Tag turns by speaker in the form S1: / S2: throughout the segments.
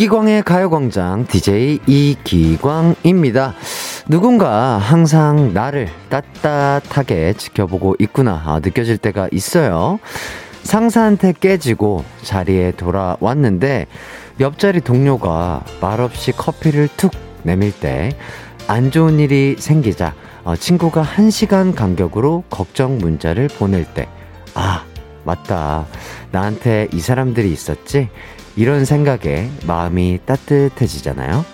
S1: 이기광의 가요광장 DJ 이기광입니다. 누군가 항상 나를 따뜻하게 지켜보고 있구나 아, 느껴질 때가 있어요. 상사한테 깨지고 자리에 돌아왔는데 옆자리 동료가 말없이 커피를 툭 내밀 때 안 좋은 일이 생기자 어, 친구가 한 시간 간격으로 걱정 문자를 보낼 때 아, 맞다. 나한테 이 사람들이 있었지? 이런 생각에 마음이 따뜻해지잖아요.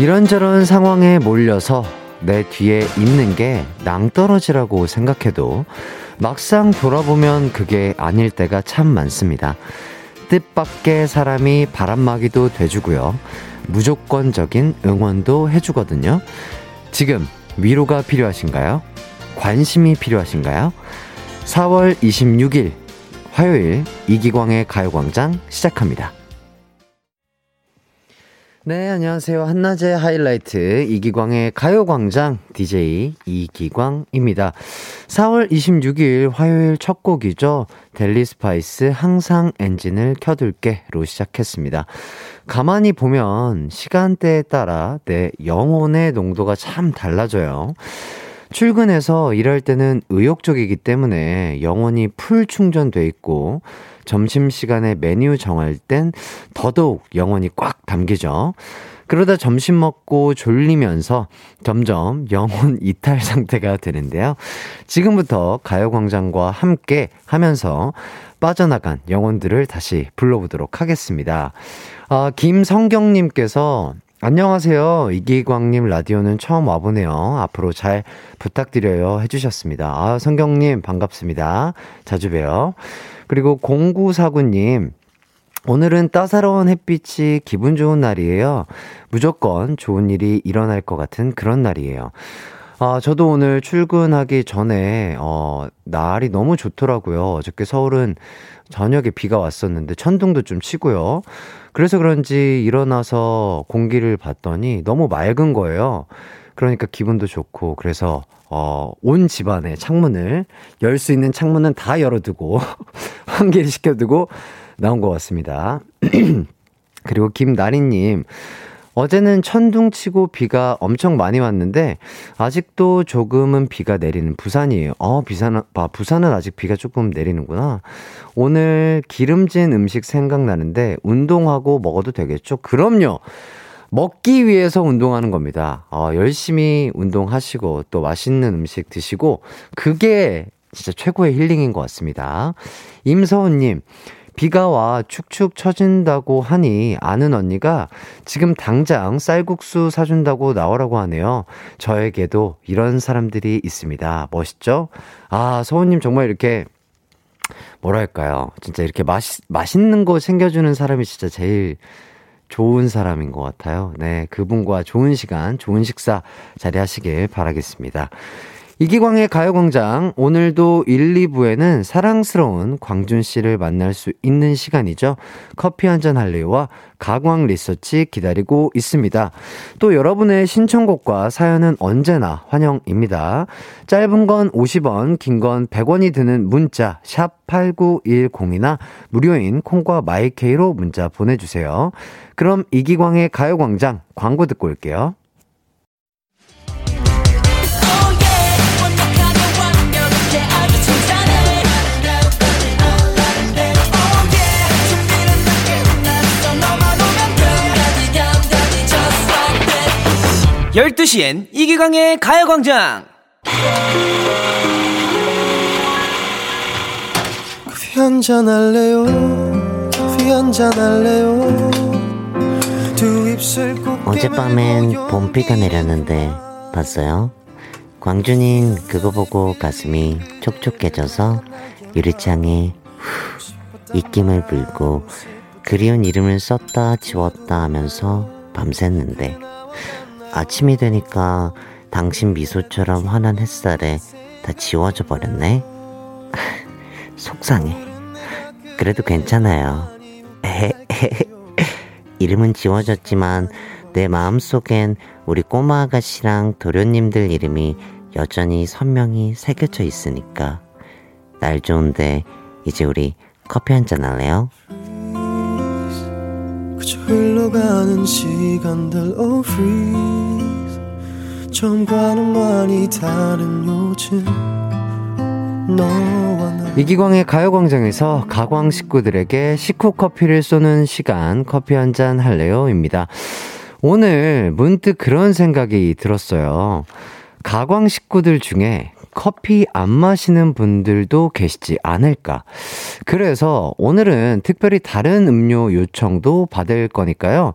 S1: 이런저런 상황에 몰려서 내 뒤에 있는 게 낭떠러지라고 생각해도 막상 돌아보면 그게 아닐 때가 참 많습니다. 뜻밖의 사람이 바람막이도 돼주고요. 무조건적인 응원도 해주거든요. 지금 위로가 필요하신가요? 관심이 필요하신가요? 4월 26일 화요일 이기광의 가요광장 시작합니다. 네, 안녕하세요. 한낮의 하이라이트 이기광의 가요광장 DJ 이기광입니다. 4월 26일 화요일 첫 곡이죠. 델리 스파이스 항상 엔진을 켜둘게로 시작했습니다. 가만히 보면 시간대에 따라 내 영혼의 농도가 참 달라져요. 출근해서 일할 때는 의욕적이기 때문에 영혼이 full 충전돼 있고 점심시간에 메뉴 정할 땐 더더욱 영혼이 꽉 담기죠. 그러다 점심 먹고 졸리면서 점점 영혼 이탈 상태가 되는데요. 지금부터 가요광장과 함께 하면서 빠져나간 영혼들을 다시 불러보도록 하겠습니다. 아, 김성경님께서 안녕하세요. 이기광님 라디오는 처음 와보네요. 앞으로 잘 부탁드려요. 해주셨습니다. 아, 성경님 반갑습니다. 자주 봬요. 그리고 0949님, 오늘은 따사로운 햇빛이 기분 좋은 날이에요. 무조건 좋은 일이 일어날 것 같은 그런 날이에요. 아, 저도 오늘 출근하기 전에, 어, 날이 너무 좋더라고요. 어저께 서울은 저녁에 비가 왔었는데 천둥도 좀 치고요. 그래서 그런지 일어나서 공기를 봤더니 너무 맑은 거예요. 그러니까 기분도 좋고, 그래서, 어, 온 집안에 창문을, 열 수 있는 창문은 다 열어두고, 환기를 시켜두고 나온 것 같습니다. 그리고 김나리님, 어제는 천둥 치고 비가 엄청 많이 왔는데 아직도 조금은 비가 내리는 부산이에요. 어, 부산은, 아, 부산은 아직 비가 조금 내리는구나. 오늘 기름진 음식 생각나는데 운동하고 먹어도 되겠죠? 그럼요. 먹기 위해서 운동하는 겁니다. 어, 열심히 운동하시고 또 맛있는 음식 드시고 그게 진짜 최고의 힐링인 것 같습니다. 임서훈님, 비가 와 축축 처진다고 하니 아는 언니가 지금 당장 쌀국수 사준다고 나오라고 하네요. 저에게도 이런 사람들이 있습니다. 멋있죠? 아, 서훈님 정말 이렇게 뭐랄까요. 진짜 이렇게 맛, 맛있는 거 챙겨주는 사람이 진짜 제일 좋은 사람인 것 같아요. 네, 그분과 좋은 시간, 좋은 식사 자리하시길 바라겠습니다. 이기광의 가요광장 오늘도 1, 2부에는 사랑스러운 광준 씨를 만날 수 있는 시간이죠. 커피 한잔 할래요와 가광 리서치 기다리고 있습니다. 또 여러분의 신청곡과 사연은 언제나 환영입니다. 짧은 건 50원, 긴 건 100원이 드는 문자 샵 8910이나 무료인 콩과 마이케이로 문자 보내주세요. 그럼 이기광의 가요광장 광고 듣고 올게요.
S2: 12시엔 이기광의 가요광장!
S3: 커피 한잔 할래요? 커피 한잔 할래요? 두 입술
S4: 어젯밤엔 봄비가 내렸는데 봤어요? 광준인 그거 보고 가슴이 촉촉해져서 유리창에 후 입김을 불고 그리운 이름을 썼다 지웠다 하면서 밤샜는데 아침이 되니까 당신 미소처럼 환한 햇살에 다 지워져 버렸네. 속상해. 그래도 괜찮아요. 이름은 지워졌지만 내 마음속엔 우리 꼬마 아가씨랑 도련님들 이름이 여전히 선명히 새겨져 있으니까 날 좋은데 이제 우리 커피 한 잔 할래요?
S3: 그저 흘러가는 시간들 oh freeze 처음과는 많이 다른 요즘
S1: 이기광의 가요광장에서 가광 식구들에게 식후 커피를 쏘는 시간 커피 한 잔 할래요입니다. 오늘 문득 그런 생각이 들었어요. 가광 식구들 중에 커피 안 마시는 분들도 계시지 않을까. 그래서 오늘은 특별히 다른 음료 요청도 받을 거니까요.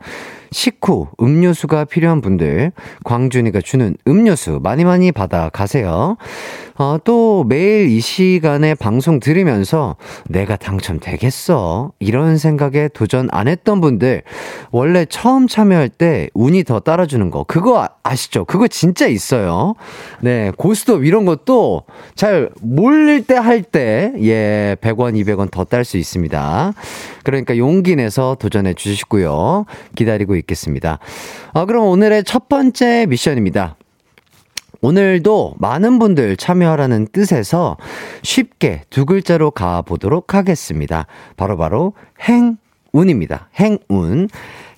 S1: 식후 음료수가 필요한 분들 광준이가 주는 음료수 많이 많이 받아 가세요. 어, 또 매일 이 시간에 방송 들으면서 내가 당첨되겠어 이런 생각에 도전 안 했던 분들 원래 처음 참여할 때 운이 더 따라주는 거 그거 아, 아시죠? 그거 진짜 있어요. 네 고스톱 이런 것도 잘 몰릴 때 할 때 예 100원 200원 더 딸 수 있습니다. 그러니까 용기 내서 도전해 주시고요. 기다리고 있겠습니다. 아, 그럼 오늘의 첫 번째 미션입니다. 오늘도 많은 분들 참여하라는 뜻에서 쉽게 두 글자로 가보도록 하겠습니다. 바로바로 바로 행 운입니다. 행운.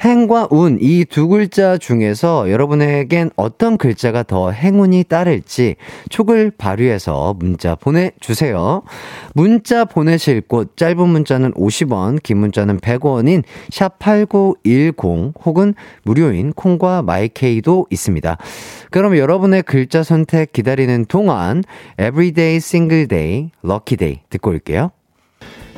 S1: 행과 운 이 두 글자 중에서 여러분에겐 어떤 글자가 더 행운이 따를지 촉을 발휘해서 문자 보내주세요. 문자 보내실 곳 짧은 문자는 50원, 긴 문자는 100원인 샵8910 혹은 무료인 콩과 마이케이도 있습니다. 그럼 여러분의 글자 선택 기다리는 동안 Everyday Single Day, Lucky Day 듣고 올게요.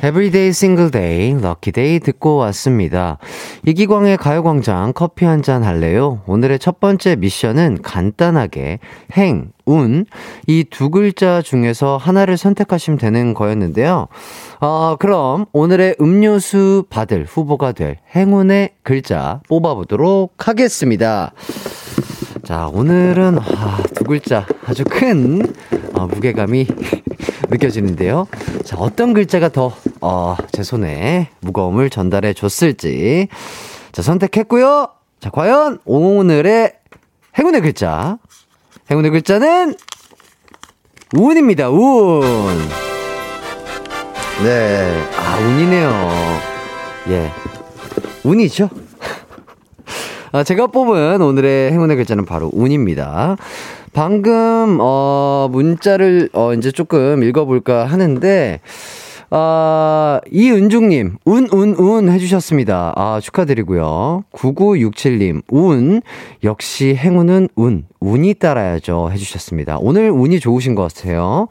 S1: Everyday Single Day, Lucky Day 듣고 왔습니다. 이기광의 가요광장 커피 한 잔 할래요? 오늘의 첫 번째 미션은 간단하게 행, 운, 이 두 글자 중에서 하나를 선택하시면 되는 거였는데요. 어, 그럼 오늘의 음료수 받을 후보가 될 행운의 글자 뽑아보도록 하겠습니다. 자, 오늘은 아, 두 글자 아주 큰 어, 무게감이 느껴지는데요. 자, 어떤 글자가 더, 어, 제 손에 무거움을 전달해 줬을지. 자, 선택했고요. 자, 과연 오늘의 행운의 글자. 행운의 글자는 운입니다, 운. 네. 아, 운이네요. 예. 운이죠? 아, 제가 뽑은 오늘의 행운의 글자는 바로 운입니다. 방금, 어, 문자를, 어, 이제 조금 읽어볼까 하는데, 아, 이은중님, 운, 운, 운 해주셨습니다. 아, 축하드리고요. 9967님, 운, 역시 행운은 운, 운이 따라야죠. 해주셨습니다. 오늘 운이 좋으신 것 같아요.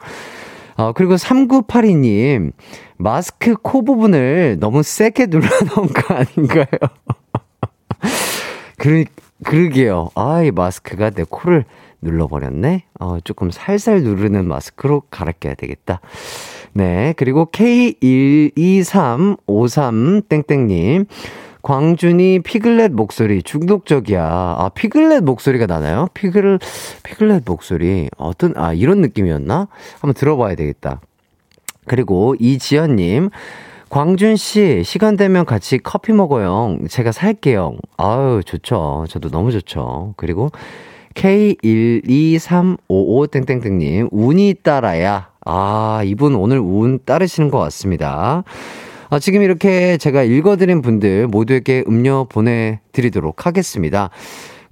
S1: 아, 그리고 3982님, 마스크 코 부분을 너무 세게 눌러놓은 거 아닌가요? 그러, 그러게요. 아, 이 마스크가 내 코를 눌러버렸네? 어, 조금 살살 누르는 마스크로 갈아껴야 되겠다. 네. 그리고 K12353땡땡님. 광준이 피글렛 목소리 중독적이야. 아, 피글렛 목소리가 나나요? 피글, 피글렛 목소리. 어떤, 아, 이런 느낌이었나? 한번 들어봐야 되겠다. 그리고 이지연님. 광준 씨, 시간 되면 같이 커피 먹어요. 제가 살게요. 아유, 좋죠. 저도 너무 좋죠. 그리고 K12355땡땡땡님, 운이 따라야. 아, 이분 오늘 운 따르시는 것 같습니다. 아, 지금 이렇게 제가 읽어드린 분들 모두에게 음료 보내드리도록 하겠습니다.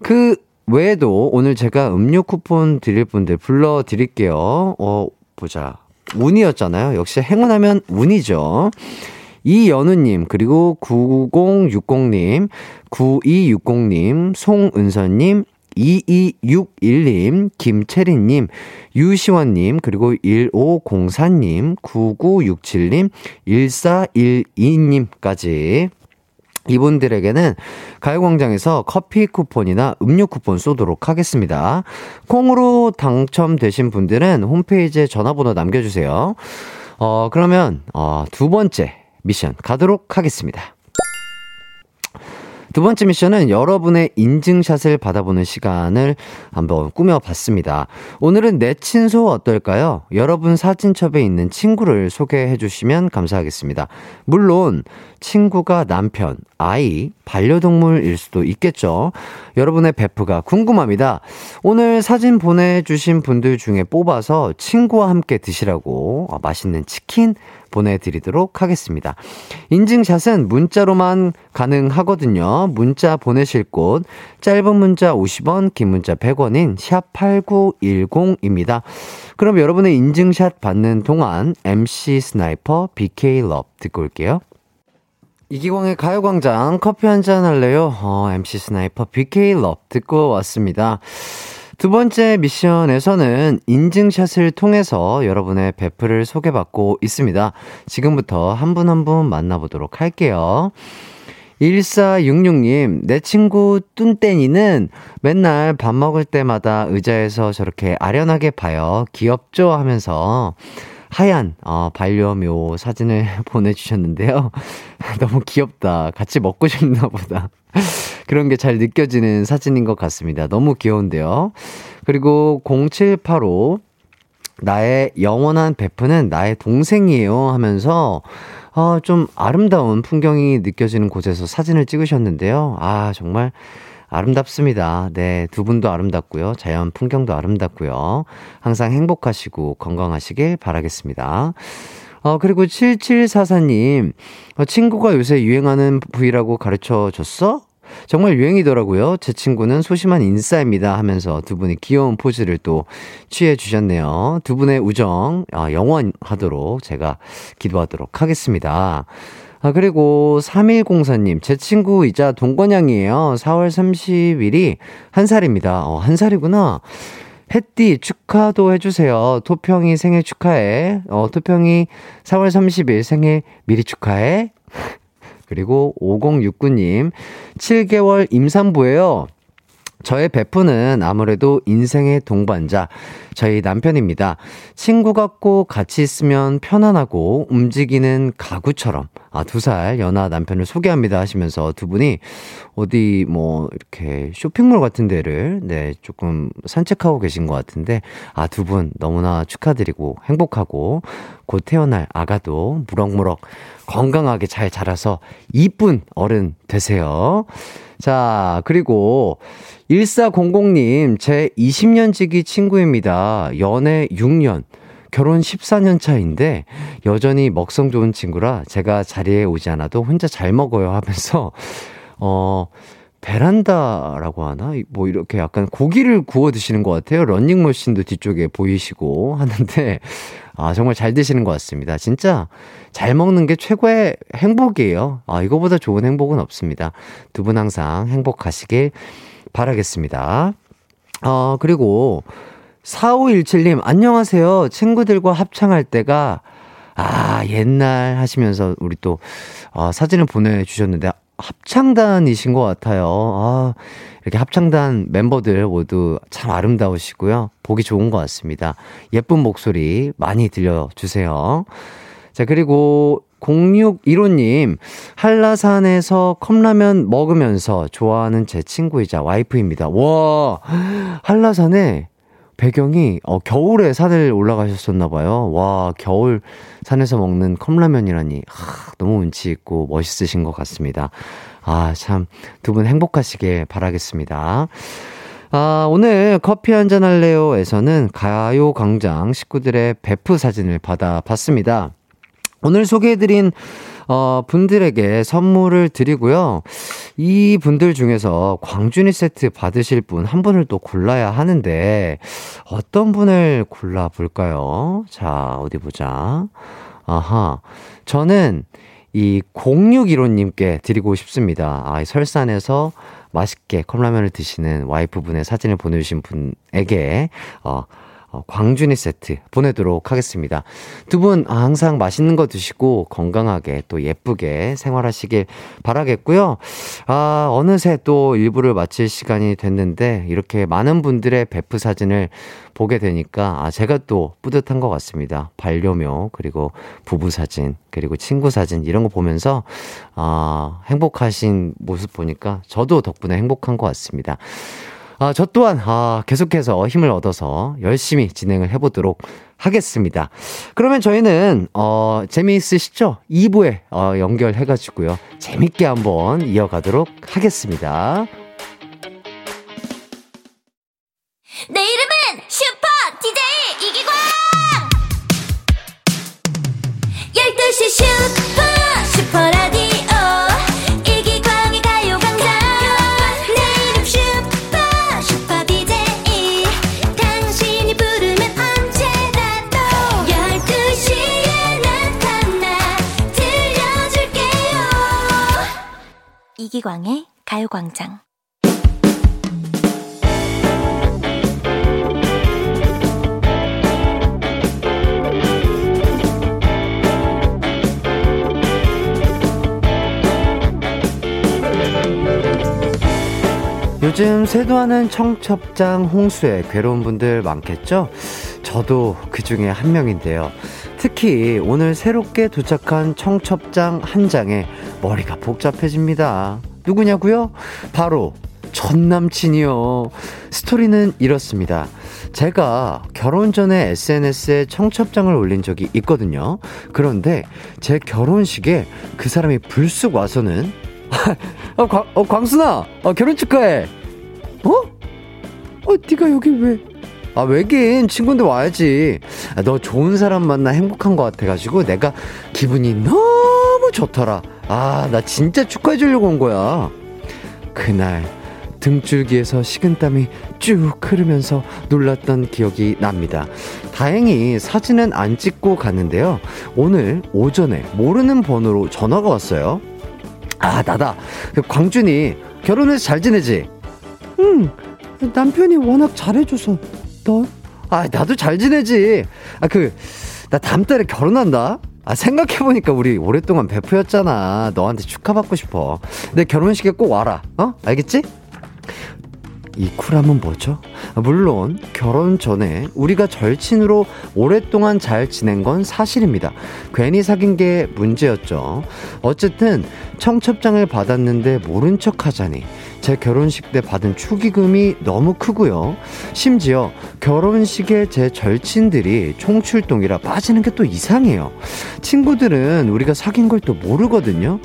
S1: 그 외에도 오늘 제가 음료 쿠폰 드릴 분들 불러드릴게요. 어, 보자. 운이었잖아요. 역시 행운하면 운이죠. 이연우님, 그리고 9060님, 9260님, 송은서님, 2261님, 김채린님, 유시원님, 그리고 1504님, 9967님, 1412님까지 이분들에게는 가요광장에서 커피 쿠폰이나 음료 쿠폰 쏘도록 하겠습니다. 콩으로 당첨되신 분들은 홈페이지에 전화번호 남겨주세요. 어, 그러면, 어, 두 번째 미션 가도록 하겠습니다. 두 번째 미션은 여러분의 인증샷을 받아보는 시간을 한번 꾸며봤습니다. 오늘은 내 친소 어떨까요? 여러분 사진첩에 있는 친구를 소개해 주시면 감사하겠습니다. 물론, 친구가 남편, 아이, 반려동물일 수도 있겠죠. 여러분의 베프가 궁금합니다. 오늘 사진 보내주신 분들 중에 뽑아서 친구와 함께 드시라고 맛있는 치킨 보내드리도록 하겠습니다. 인증샷은 문자로만 가능하거든요. 문자 보내실 곳, 짧은 문자 50원, 긴 문자 100원인 샵8910입니다. 그럼 여러분의 인증샷 받는 동안 MC 스나이퍼 BK Love 듣고 올게요. 이기광의 가요광장 커피 한 잔 할래요? 어, MC 스나이퍼 BK Love 듣고 왔습니다. 두 번째 미션에서는 인증샷을 통해서 여러분의 베프를 소개받고 있습니다. 지금부터 한분 한 분 만나보도록 할게요. 1466님, 내 친구 뚠땡이는 맨날 밥 먹을 때마다 의자에서 저렇게 아련하게 봐요. 귀엽죠? 하면서 하얀 어, 반려묘 사진을 보내주셨는데요. 너무 귀엽다. 같이 먹고 싶나 보다. 그런 게 잘 느껴지는 사진인 것 같습니다. 너무 귀여운데요. 그리고 0785 나의 영원한 베프는 나의 동생이에요 하면서 어, 좀 아름다운 풍경이 느껴지는 곳에서 사진을 찍으셨는데요. 아, 정말 아름답습니다. 네, 두 분도 아름답고요. 자연 풍경도 아름답고요. 항상 행복하시고 건강하시길 바라겠습니다. 어, 그리고 7744님, 어, 친구가 요새 유행하는 부위라고 가르쳐 줬어? 정말 유행이더라고요. 제 친구는 소심한 인싸입니다 하면서 두 분이 귀여운 포즈를 또 취해 주셨네요. 두 분의 우정 어, 영원하도록 제가 기도하도록 하겠습니다. 아, 그리고 3104님, 제 친구이자 동건양이에요. 4월 30일이 한 살입니다. 어, 한 살이구나. 햇띠 축하도 해주세요. 토평이 생일 축하해. 어, 토평이 4월 30일 생일 미리 축하해. 그리고 5069님, 7개월 임산부예요. 저의 베프는 아무래도 인생의 동반자, 저희 남편입니다. 친구 같고 같이 있으면 편안하고 움직이는 가구처럼, 아, 두 살 연하 남편을 소개합니다 하시면서 두 분이 어디 뭐 이렇게 쇼핑몰 같은 데를 네, 조금 산책하고 계신 것 같은데, 아, 두 분 너무나 축하드리고 행복하고 곧 태어날 아가도 무럭무럭 건강하게 잘 자라서 이쁜 어른 되세요. 자, 그리고 1400님, 제 20년 지기 친구입니다. 연애 6년, 결혼 14년 차인데, 여전히 먹성 좋은 친구라 제가 자리에 오지 않아도 혼자 잘 먹어요 하면서, 어, 베란다라고 하나? 뭐 이렇게 약간 고기를 구워 드시는 것 같아요. 런닝머신도 뒤쪽에 보이시고 하는데, 아, 정말 잘 드시는 것 같습니다. 진짜 잘 먹는 게 최고의 행복이에요. 아, 이거보다 좋은 행복은 없습니다. 두 분 항상 행복하시길 바라겠습니다. 어, 그리고 4517님, 안녕하세요. 친구들과 합창할 때가, 아, 옛날 하시면서 우리 또, 어, 사진을 보내주셨는데, 합창단이신 것 같아요. 아, 이렇게 합창단 멤버들 모두 참 아름다우시고요. 보기 좋은 것 같습니다. 예쁜 목소리 많이 들려주세요. 자, 그리고 0615님, 한라산에서 컵라면 먹으면서 좋아하는 제 친구이자 와이프입니다. 와, 한라산에 배경이 어, 겨울에 산을 올라가셨었나봐요. 와, 겨울 산에서 먹는 컵라면이라니. 하, 너무 운치 있고 멋있으신 것 같습니다. 아, 참, 두 분 행복하시길 바라겠습니다. 아, 오늘 커피 한잔 할래요 에서는 가요 광장 식구들의 베프 사진을 받아봤습니다. 오늘 소개해드린 어, 분들에게 선물을 드리고요. 이 분들 중에서 광준이 세트 받으실 분 한 분을 또 골라야 하는데, 어떤 분을 골라볼까요? 자, 어디 보자. 아하. 저는 이 0615님께 드리고 싶습니다. 아, 설산에서 맛있게 컵라면을 드시는 와이프분의 사진을 보내주신 분에게, 어, 어, 광준이 세트 보내도록 하겠습니다. 두 분 항상 맛있는 거 드시고 건강하게 또 예쁘게 생활하시길 바라겠고요. 아, 어느새 또 일부를 마칠 시간이 됐는데 이렇게 많은 분들의 베프 사진을 보게 되니까 아, 제가 또 뿌듯한 것 같습니다. 반려묘, 그리고 부부 사진, 그리고 친구 사진 이런 거 보면서 아, 행복하신 모습 보니까 저도 덕분에 행복한 것 같습니다. 아, 저 또한, 아, 계속해서 힘을 얻어서 열심히 진행을 해보도록 하겠습니다. 그러면 저희는, 어, 재미있으시죠? 2부에, 어, 연결해가지고요. 재밌게 한번 이어가도록 하겠습니다.
S5: 내 이름은 슈퍼 DJ 이기광! 12시 슈퍼, 이기광의 가요광장.
S1: 요즘 세도하는 청첩장 홍수에 괴로운 분들 많겠죠? 저도 그 중에 한 명인데요. 특히 오늘 새롭게 도착한 청첩장 한 장에 머리가 복잡해집니다. 누구냐고요? 바로 전 남친이요. 스토리는 이렇습니다. 제가 결혼 전에 SNS에 청첩장을 올린 적이 있거든요. 그런데 제 결혼식에 그 사람이 불쑥 와서는 어, 광, 어, 광순아, 어, 결혼 축하해. 어? 어, 네가 여기 왜? 아, 왜긴 친구인데 와야지. 아, 너 좋은 사람 만나 행복한 것 같아가지고 내가 기분이 너무 좋더라. 아, 나 진짜 축하해 주려고 온 거야. 그날 등줄기에서 식은땀이 쭉 흐르면서 놀랐던 기억이 납니다. 다행히 사진은 안 찍고 갔는데요. 오늘 오전에 모르는 번호로 전화가 왔어요. 아, 나다. 그 광준이 결혼해서 잘 지내지? 응. 남편이 워낙 잘해줘서 너? 아, 나도 잘 지내지. 아, 그, 나 다음 달에 결혼한다? 아, 생각해보니까 우리 오랫동안 베프였잖아. 너한테 축하받고 싶어. 내 결혼식에 꼭 와라. 어? 알겠지? 이 쿨함은 뭐죠? 물론 결혼 전에 우리가 절친으로 오랫동안 잘 지낸 건 사실입니다. 괜히 사귄 게 문제였죠. 어쨌든 청첩장을 받았는데 모른 척 하자니 제 결혼식 때 받은 축의금이 너무 크고요. 심지어 결혼식에 제 절친들이 총출동이라 빠지는 게 또 이상해요. 친구들은 우리가 사귄 걸 또 모르거든요.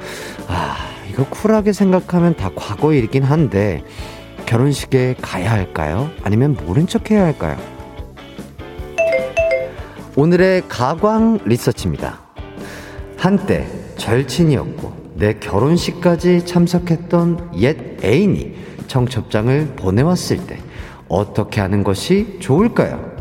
S1: 아, 이거 쿨하게 생각하면 다 과거 일이긴 한데 결혼식에 가야 할까요? 아니면 모른 척 해야 할까요? 오늘의 가광 리서치입니다. 한때 절친이었고 내 결혼식까지 참석했던 옛 애인이 청첩장을 보내왔을 때 어떻게 하는 것이 좋을까요?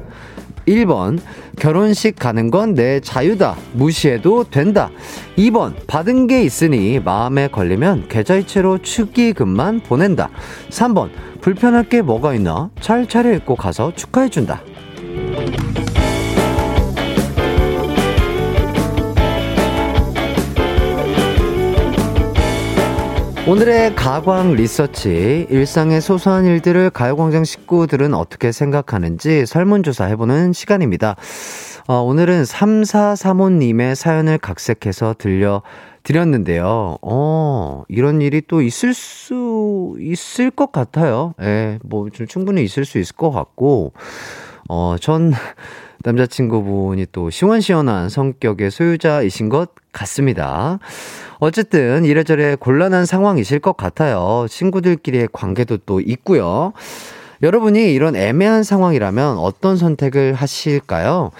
S1: 1번, 결혼식 가는 건 내 자유다. 무시해도 된다. 2번, 받은 게 있으니 마음에 걸리면 계좌이체로 축의금만 보낸다. 3번, 불편할 게 뭐가 있나? 잘 차려입고 가서 축하해준다. 오늘의 가광 리서치 일상의 소소한 일들을 가요광장 식구들은 어떻게 생각하는지 설문조사 해보는 시간입니다. 어, 오늘은 3435님의 사연을 각색해서 들려 드렸는데요. 어, 이런 일이 또 있을 수 있을 것 같아요. 예, 뭐 좀 충분히 있을 수 있을 것 같고, 어, 전 남자친구분이 또 시원시원한 성격의 소유자이신 것 같습니다. 어쨌든 이래저래 곤란한 상황이실 것 같아요. 친구들끼리의 관계도 또 있고요. 여러분이 이런 애매한 상황이라면 어떤 선택을 하실까요?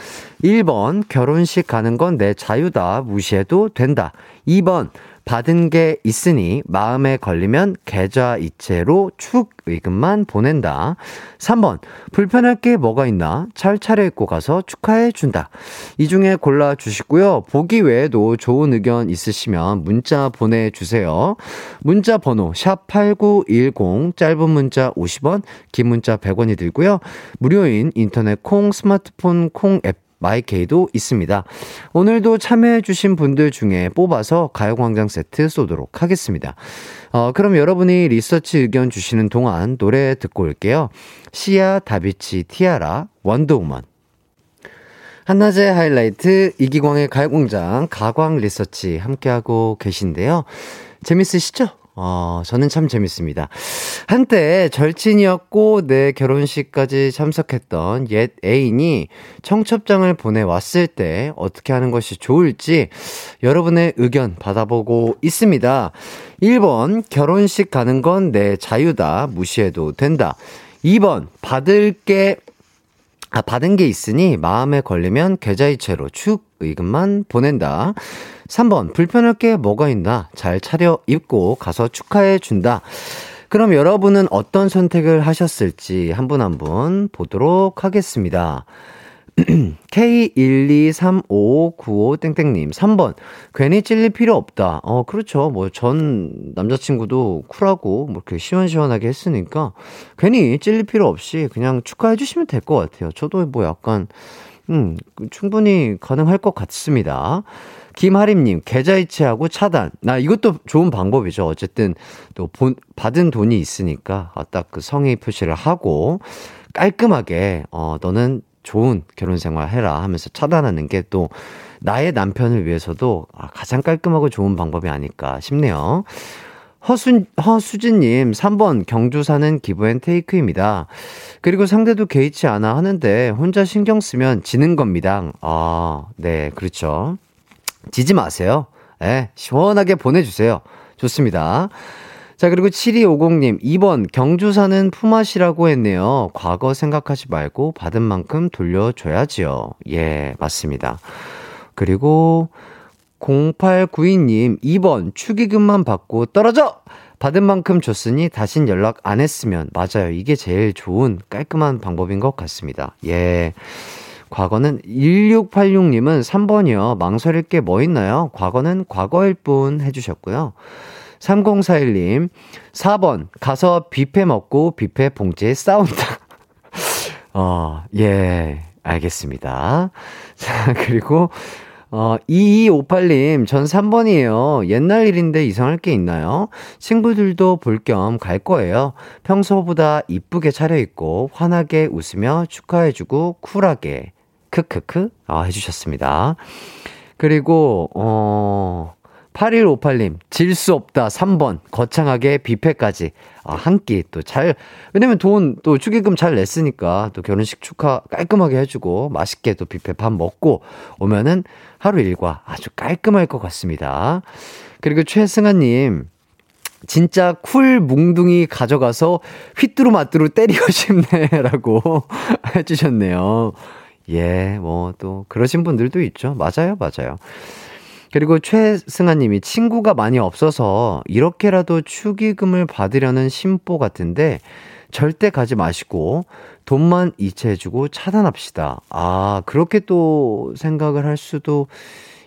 S1: 1번, 결혼식 가는 건 내 자유다. 무시해도 된다. 2번, 받은 게 있으니 마음에 걸리면 계좌 이체로 축 의금만 보낸다. 3번, 불편할 게 뭐가 있나? 잘 차려입고 가서 축하해 준다. 이 중에 골라 주시고요. 보기 외에도 좋은 의견 있으시면 문자 보내주세요. 문자 번호, 샵 8910, 짧은 문자 50원, 긴 문자 100원이 들고요. 무료인 인터넷 콩, 스마트폰 콩 앱, 마이케이도 있습니다. 오늘도 참여해주신 분들 중에 뽑아서 가요광장 세트 쏘도록 하겠습니다. 어, 그럼 여러분이 리서치 의견 주시는 동안 노래 듣고 올게요. 시아 다비치 티아라 원더우먼. 한낮의 하이라이트 이기광의 가요공장 가광 리서치 함께하고 계신데요. 재밌으시죠? 어, 저는 참 재밌습니다. 한때 절친이었고 내 결혼식까지 참석했던 옛 애인이 청첩장을 보내왔을 때 어떻게 하는 것이 좋을지 여러분의 의견 받아보고 있습니다. 1번, 결혼식 가는 건 내 자유다. 무시해도 된다. 2번, 받을 게 아, 받은 게 있으니 마음에 걸리면 계좌이체로 축 의금만 보낸다. 3번, 불편할 게 뭐가 있나? 잘 차려 입고 가서 축하해 준다. 그럼 여러분은 어떤 선택을 하셨을지 한 분 한 분 보도록 하겠습니다. K1235595땡땡님, 3번. 괜히 찔릴 필요 없다. 어, 그렇죠. 뭐, 전 남자친구도 쿨하고, 뭐, 이렇게 시원시원하게 했으니까, 괜히 찔릴 필요 없이 그냥 축하해주시면 될 것 같아요. 저도 뭐 약간, 음, 충분히 가능할 것 같습니다. 김하림님, 계좌이체하고 차단. 나 이것도 좋은 방법이죠. 어쨌든 또 본, 받은 돈이 있으니까 아, 딱 그 성의 표시를 하고 깔끔하게 어 너는 좋은 결혼 생활 해라 하면서 차단하는 게 또 나의 남편을 위해서도 아, 가장 깔끔하고 좋은 방법이 아닐까 싶네요. 허수, 허수진님, 3번 경주 사는 기브앤테이크입니다. 그리고 상대도 개의치 않아 하는데 혼자 신경 쓰면 지는 겁니다. 아, 네, 그렇죠. 지지 마세요. 예, 네, 시원하게 보내주세요. 좋습니다. 자, 그리고 7250님, 2번, 경주 사는 품앗이라고 했네요. 과거 생각하지 말고 받은 만큼 돌려줘야지요. 예, 맞습니다. 그리고 0892님, 2번, 축의금만 받고 떨어져! 받은 만큼 줬으니 다신 연락 안 했으면. 맞아요. 이게 제일 좋은 깔끔한 방법인 것 같습니다. 예. 과거는 1686님은 3번이요. 망설일 게 뭐 있나요? 과거는 과거일 뿐 해주셨고요. 3041님, 4번, 가서 뷔페 먹고 뷔페 봉지에 싸운다. 어, 예, 알겠습니다. 자, 그리고, 어, 2258님, 전 3번이에요. 옛날 일인데 이상할 게 있나요? 친구들도 볼 겸 갈 거예요. 평소보다 이쁘게 차려입고, 환하게 웃으며 축하해주고, 쿨하게. 크크크. 아, 해주셨습니다. 그리고, 어, 8158님, 질 수 없다. 3번. 거창하게 뷔페까지. 아, 한 끼 또 잘, 왜냐면 돈 또 축의금 잘 냈으니까 또 결혼식 축하 깔끔하게 해주고 맛있게 또 뷔페 밥 먹고 오면은 하루 일과 아주 깔끔할 것 같습니다. 그리고 최승아님, 진짜 쿨 뭉둥이 가져가서 휘뚜루마뚜루 때리고 싶네라고 해주셨네요. 예, 뭐 또 그러신 분들도 있죠. 맞아요, 맞아요. 그리고 최승아 님이 친구가 많이 없어서 이렇게라도 축의금을 받으려는 심보 같은데 절대 가지 마시고 돈만 이체해주고 차단합시다. 아, 그렇게 또 생각을 할 수도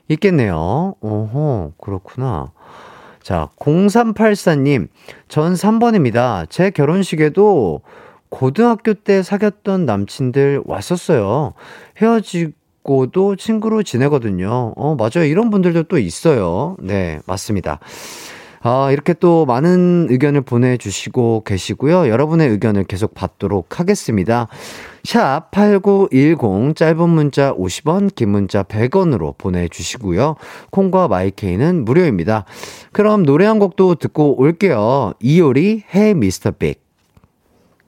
S1: 있겠네요. 어허, 그렇구나. 자, 0384님, 전 3번입니다. 제 결혼식에도 고등학교 때 사귀었던 남친들 왔었어요. 헤어지, 고도 친구로 지내거든요. 어, 맞아요. 이런 분들도 또 있어요. 네, 맞습니다. 아, 이렇게 또 많은 의견을 보내주시고 계시고요. 여러분의 의견을 계속 받도록 하겠습니다. 샵 8910, 짧은 문자 50원, 긴 문자 100원으로 보내주시고요. 콩과 마이케이는 무료입니다. 그럼 노래 한 곡도 듣고 올게요. 이효리, Hey Mr. Big.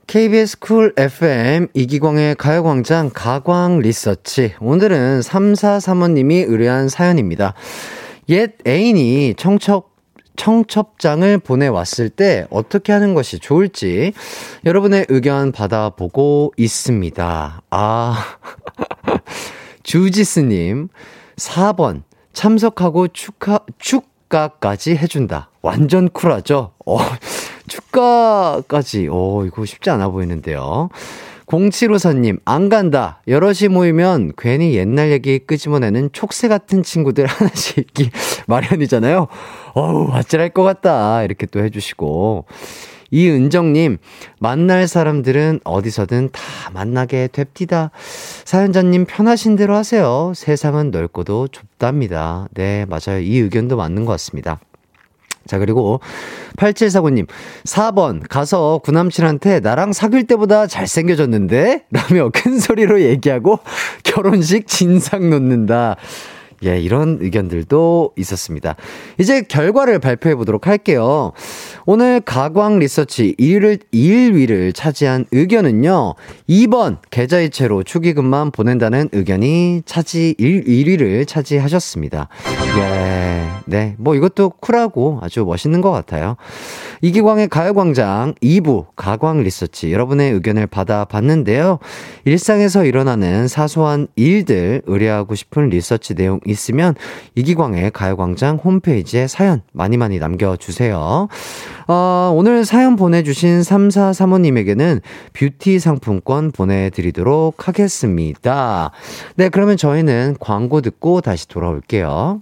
S1: KBS Cool FM 이기광의 가요광장 가광 리서치. 오늘은 3435님이 의뢰한 사연입니다. 옛 애인이 청첩, 청첩장을 보내왔을 때 어떻게 하는 것이 좋을지 여러분의 의견 받아보고 있습니다. 아. 주지스님, 4번, 참석하고 축하, 축가까지 해준다. 완전 쿨하죠? 어, 축가까지, 어, 이거 쉽지 않아 보이는데요. 0754님, 안 간다. 여럿이 모이면 괜히 옛날 얘기 끄집어내는 촉새 같은 친구들 하나씩 있기 마련이잖아요. 어우, 아찔할 것 같다. 이렇게 또 해주시고. 이은정님, 만날 사람들은 어디서든 다 만나게 됩디다. 사연자님 편하신 대로 하세요. 세상은 넓고도 좁답니다. 네, 맞아요. 이 의견도 맞는 것 같습니다. 자, 그리고 8749님, 4번, 가서 구남친한테 나랑 사귈 때보다 잘생겨졌는데? 라며 큰 소리로 얘기하고 결혼식 진상 놓는다. 예, 이런 의견들도 있었습니다. 이제 결과를 발표해 보도록 할게요. 오늘 가광 리서치 1위를, 1위를 차지한 의견은요, 2번 계좌이체로 축의금만 보낸다는 의견이 차지, 1, 1위를 차지하셨습니다. 예, 네. 뭐 이것도 쿨하고 아주 멋있는 것 같아요. 이기광의 가요광장 2부 가광 리서치 여러분의 의견을 받아봤는데요. 일상에서 일어나는 사소한 일들 의뢰하고 싶은 리서치 내용 있으면 이기광의 가요광장 홈페이지에 사연 많이 많이 남겨주세요. 어, 오늘 사연 보내주신 3435님에게는 뷰티 상품권 보내드리도록 하겠습니다. 네, 그러면 저희는 광고 듣고 다시 돌아올게요.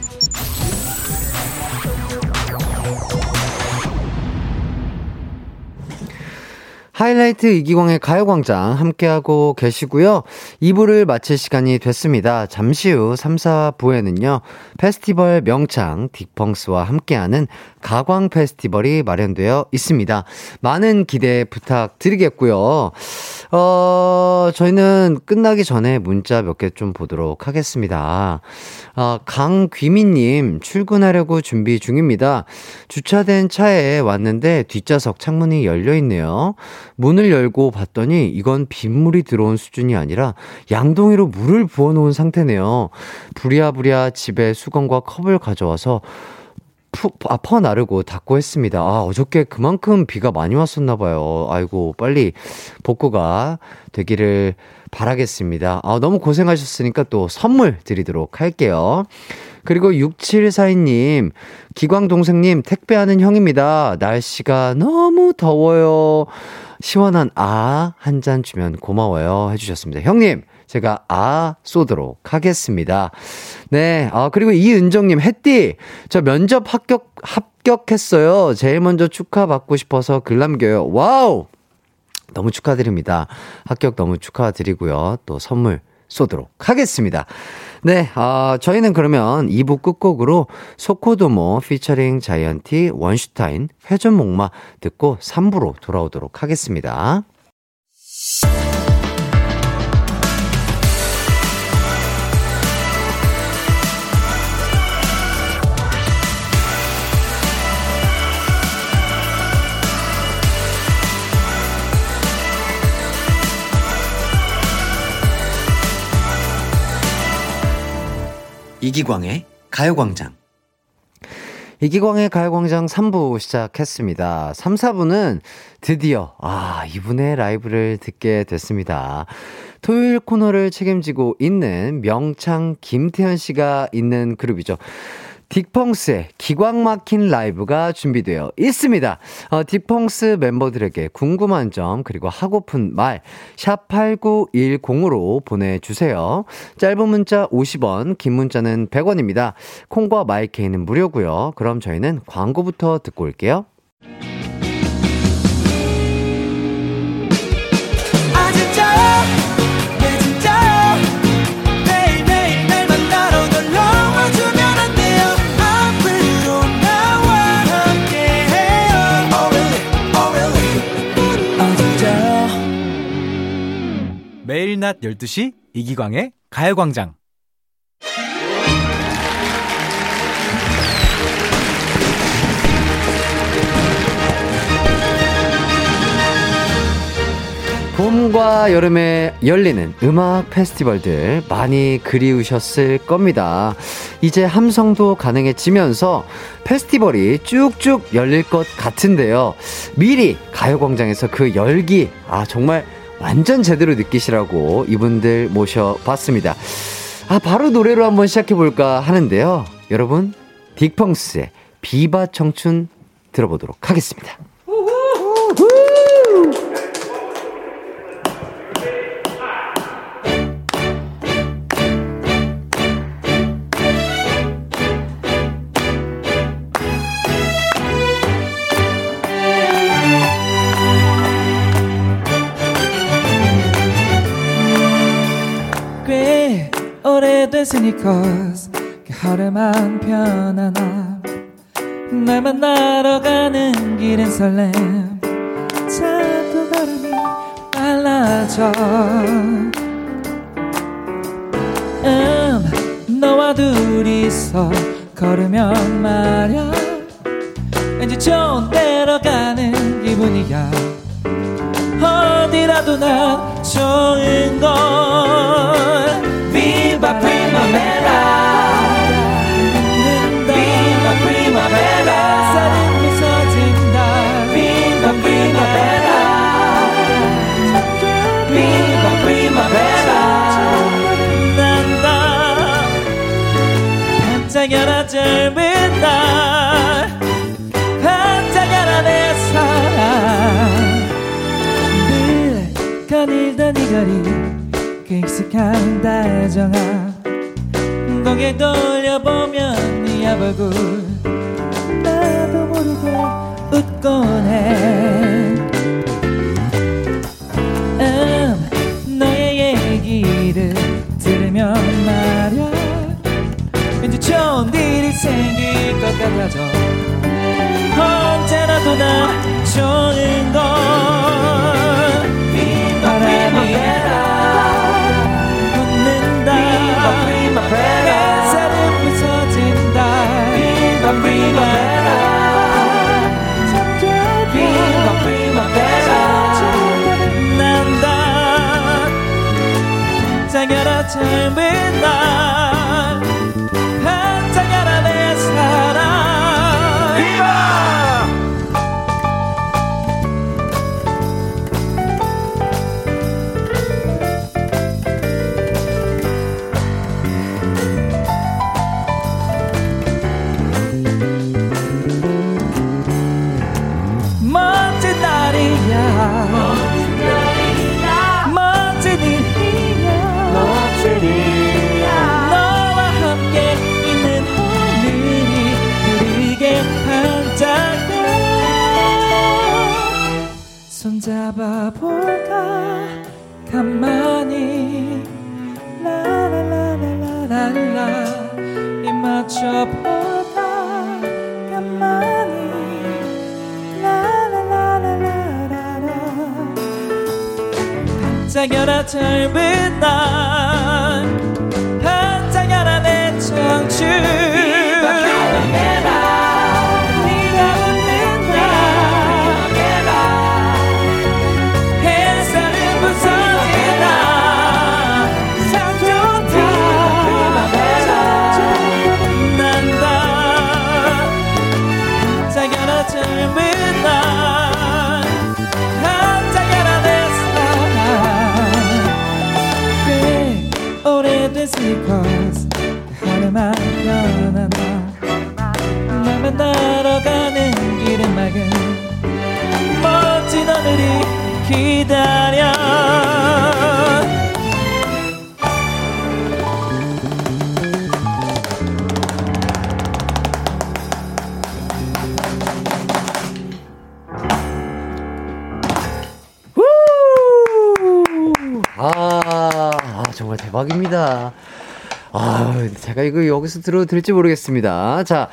S1: 하이라이트 이기광의 가요광장 함께하고 계시고요. 2부를 마칠 시간이 됐습니다. 잠시 후 3, 4부에는요. 페스티벌 명창 딕펑스와 함께하는 가광 페스티벌이 마련되어 있습니다. 많은 기대 부탁드리겠고요. 어, 저희는 끝나기 전에 문자 몇 개 좀 보도록 하겠습니다. 아, 강귀민님, 출근하려고 준비 중입니다. 주차된 차에 왔는데 뒷좌석 창문이 열려 있네요. 문을 열고 봤더니 이건 빗물이 들어온 수준이 아니라 양동이로 물을 부어놓은 상태네요. 부랴부랴 집에 수건과 컵을 가져와서 푸, 아, 퍼 나르고 닦고 했습니다. 아, 어저께 그만큼 비가 많이 왔었나 봐요. 아이고, 빨리 복구가 되기를 바라겠습니다. 아, 너무 고생하셨으니까 또 선물 드리도록 할게요. 그리고 6742님, 기광동생님, 택배하는 형입니다. 날씨가 너무 더워요. 시원한 아아 한 잔 주면 고마워요. 해주셨습니다. 형님, 제가 아아 쏘도록 하겠습니다. 네, 아, 그리고 이은정님, 햇띠, 저 면접 합격, 합격했어요. 제일 먼저 축하 받고 싶어서 글 남겨요. 와우! 너무 축하드립니다. 합격 너무 축하드리고요. 또 선물 쏘도록 하겠습니다. 네, 아, 저희는 그러면 2부 끝곡으로 소코도모 피처링 자이언티 원슈타인 회전목마 듣고 3부로 돌아오도록 하겠습니다. 이기광의 가요광장. 이기광의 가요광장 3부 시작했습니다. 3, 4부는 드디어, 아, 이분의 라이브를 듣게 됐습니다. 토요일 코너를 책임지고 있는 명창 김태현 씨가 있는 그룹이죠. 딕펑스의 기광 막힌 라이브가 준비되어 있습니다. 어, 딕펑스 멤버들에게 궁금한 점, 그리고 하고픈 말, 샵 8910으로 보내주세요. 짧은 문자 50원, 긴 문자는 100원입니다. 콩과 마이케이는 무료고요 그럼 저희는 광고부터 듣고 올게요.
S3: 매일
S2: 낮 12시 이기광의 가요광장.
S1: 봄과 여름에 열리는 음악 페스티벌들 많이 그리우셨을 겁니다. 이제 함성도 가능해지면서 페스티벌이 쭉쭉 열릴 것 같은데요. 미리 가요광장에서 그 열기, 아, 정말 완전 제대로 느끼시라고 이분들 모셔봤습니다. 아, 바로 노래로 한번 시작해볼까 하는데요. 여러분, 딕펑스의 비바 청춘 들어보도록 하겠습니다.
S3: 스니커스 그 하루만 편안함. 날 만나러 가는 길엔 설렘. 자꾸 걸음이 빨라져. 음 너와 둘이서 걸으면 말야. 왠지 좋은 데로 가는 기분이야. 어디라도 난 좋은 걸. Viva 젊은 날 반짝여라 내 사랑. 늘 거닐던 이 거리 그 익숙한 다정함 고개 돌려보면 네 얼굴 나도 모르게 웃곤 해. 음, 너의 얘기를 들으면 말야. 왠지 좋은 일이 생길 것 같아져 언제라도 나 좋은 걸 바람이 웃는다. 햇살은 부서진다 난다. 반짝여라 젊은 날
S1: 거 여기서 들어도 될지 모르겠습니다. 자,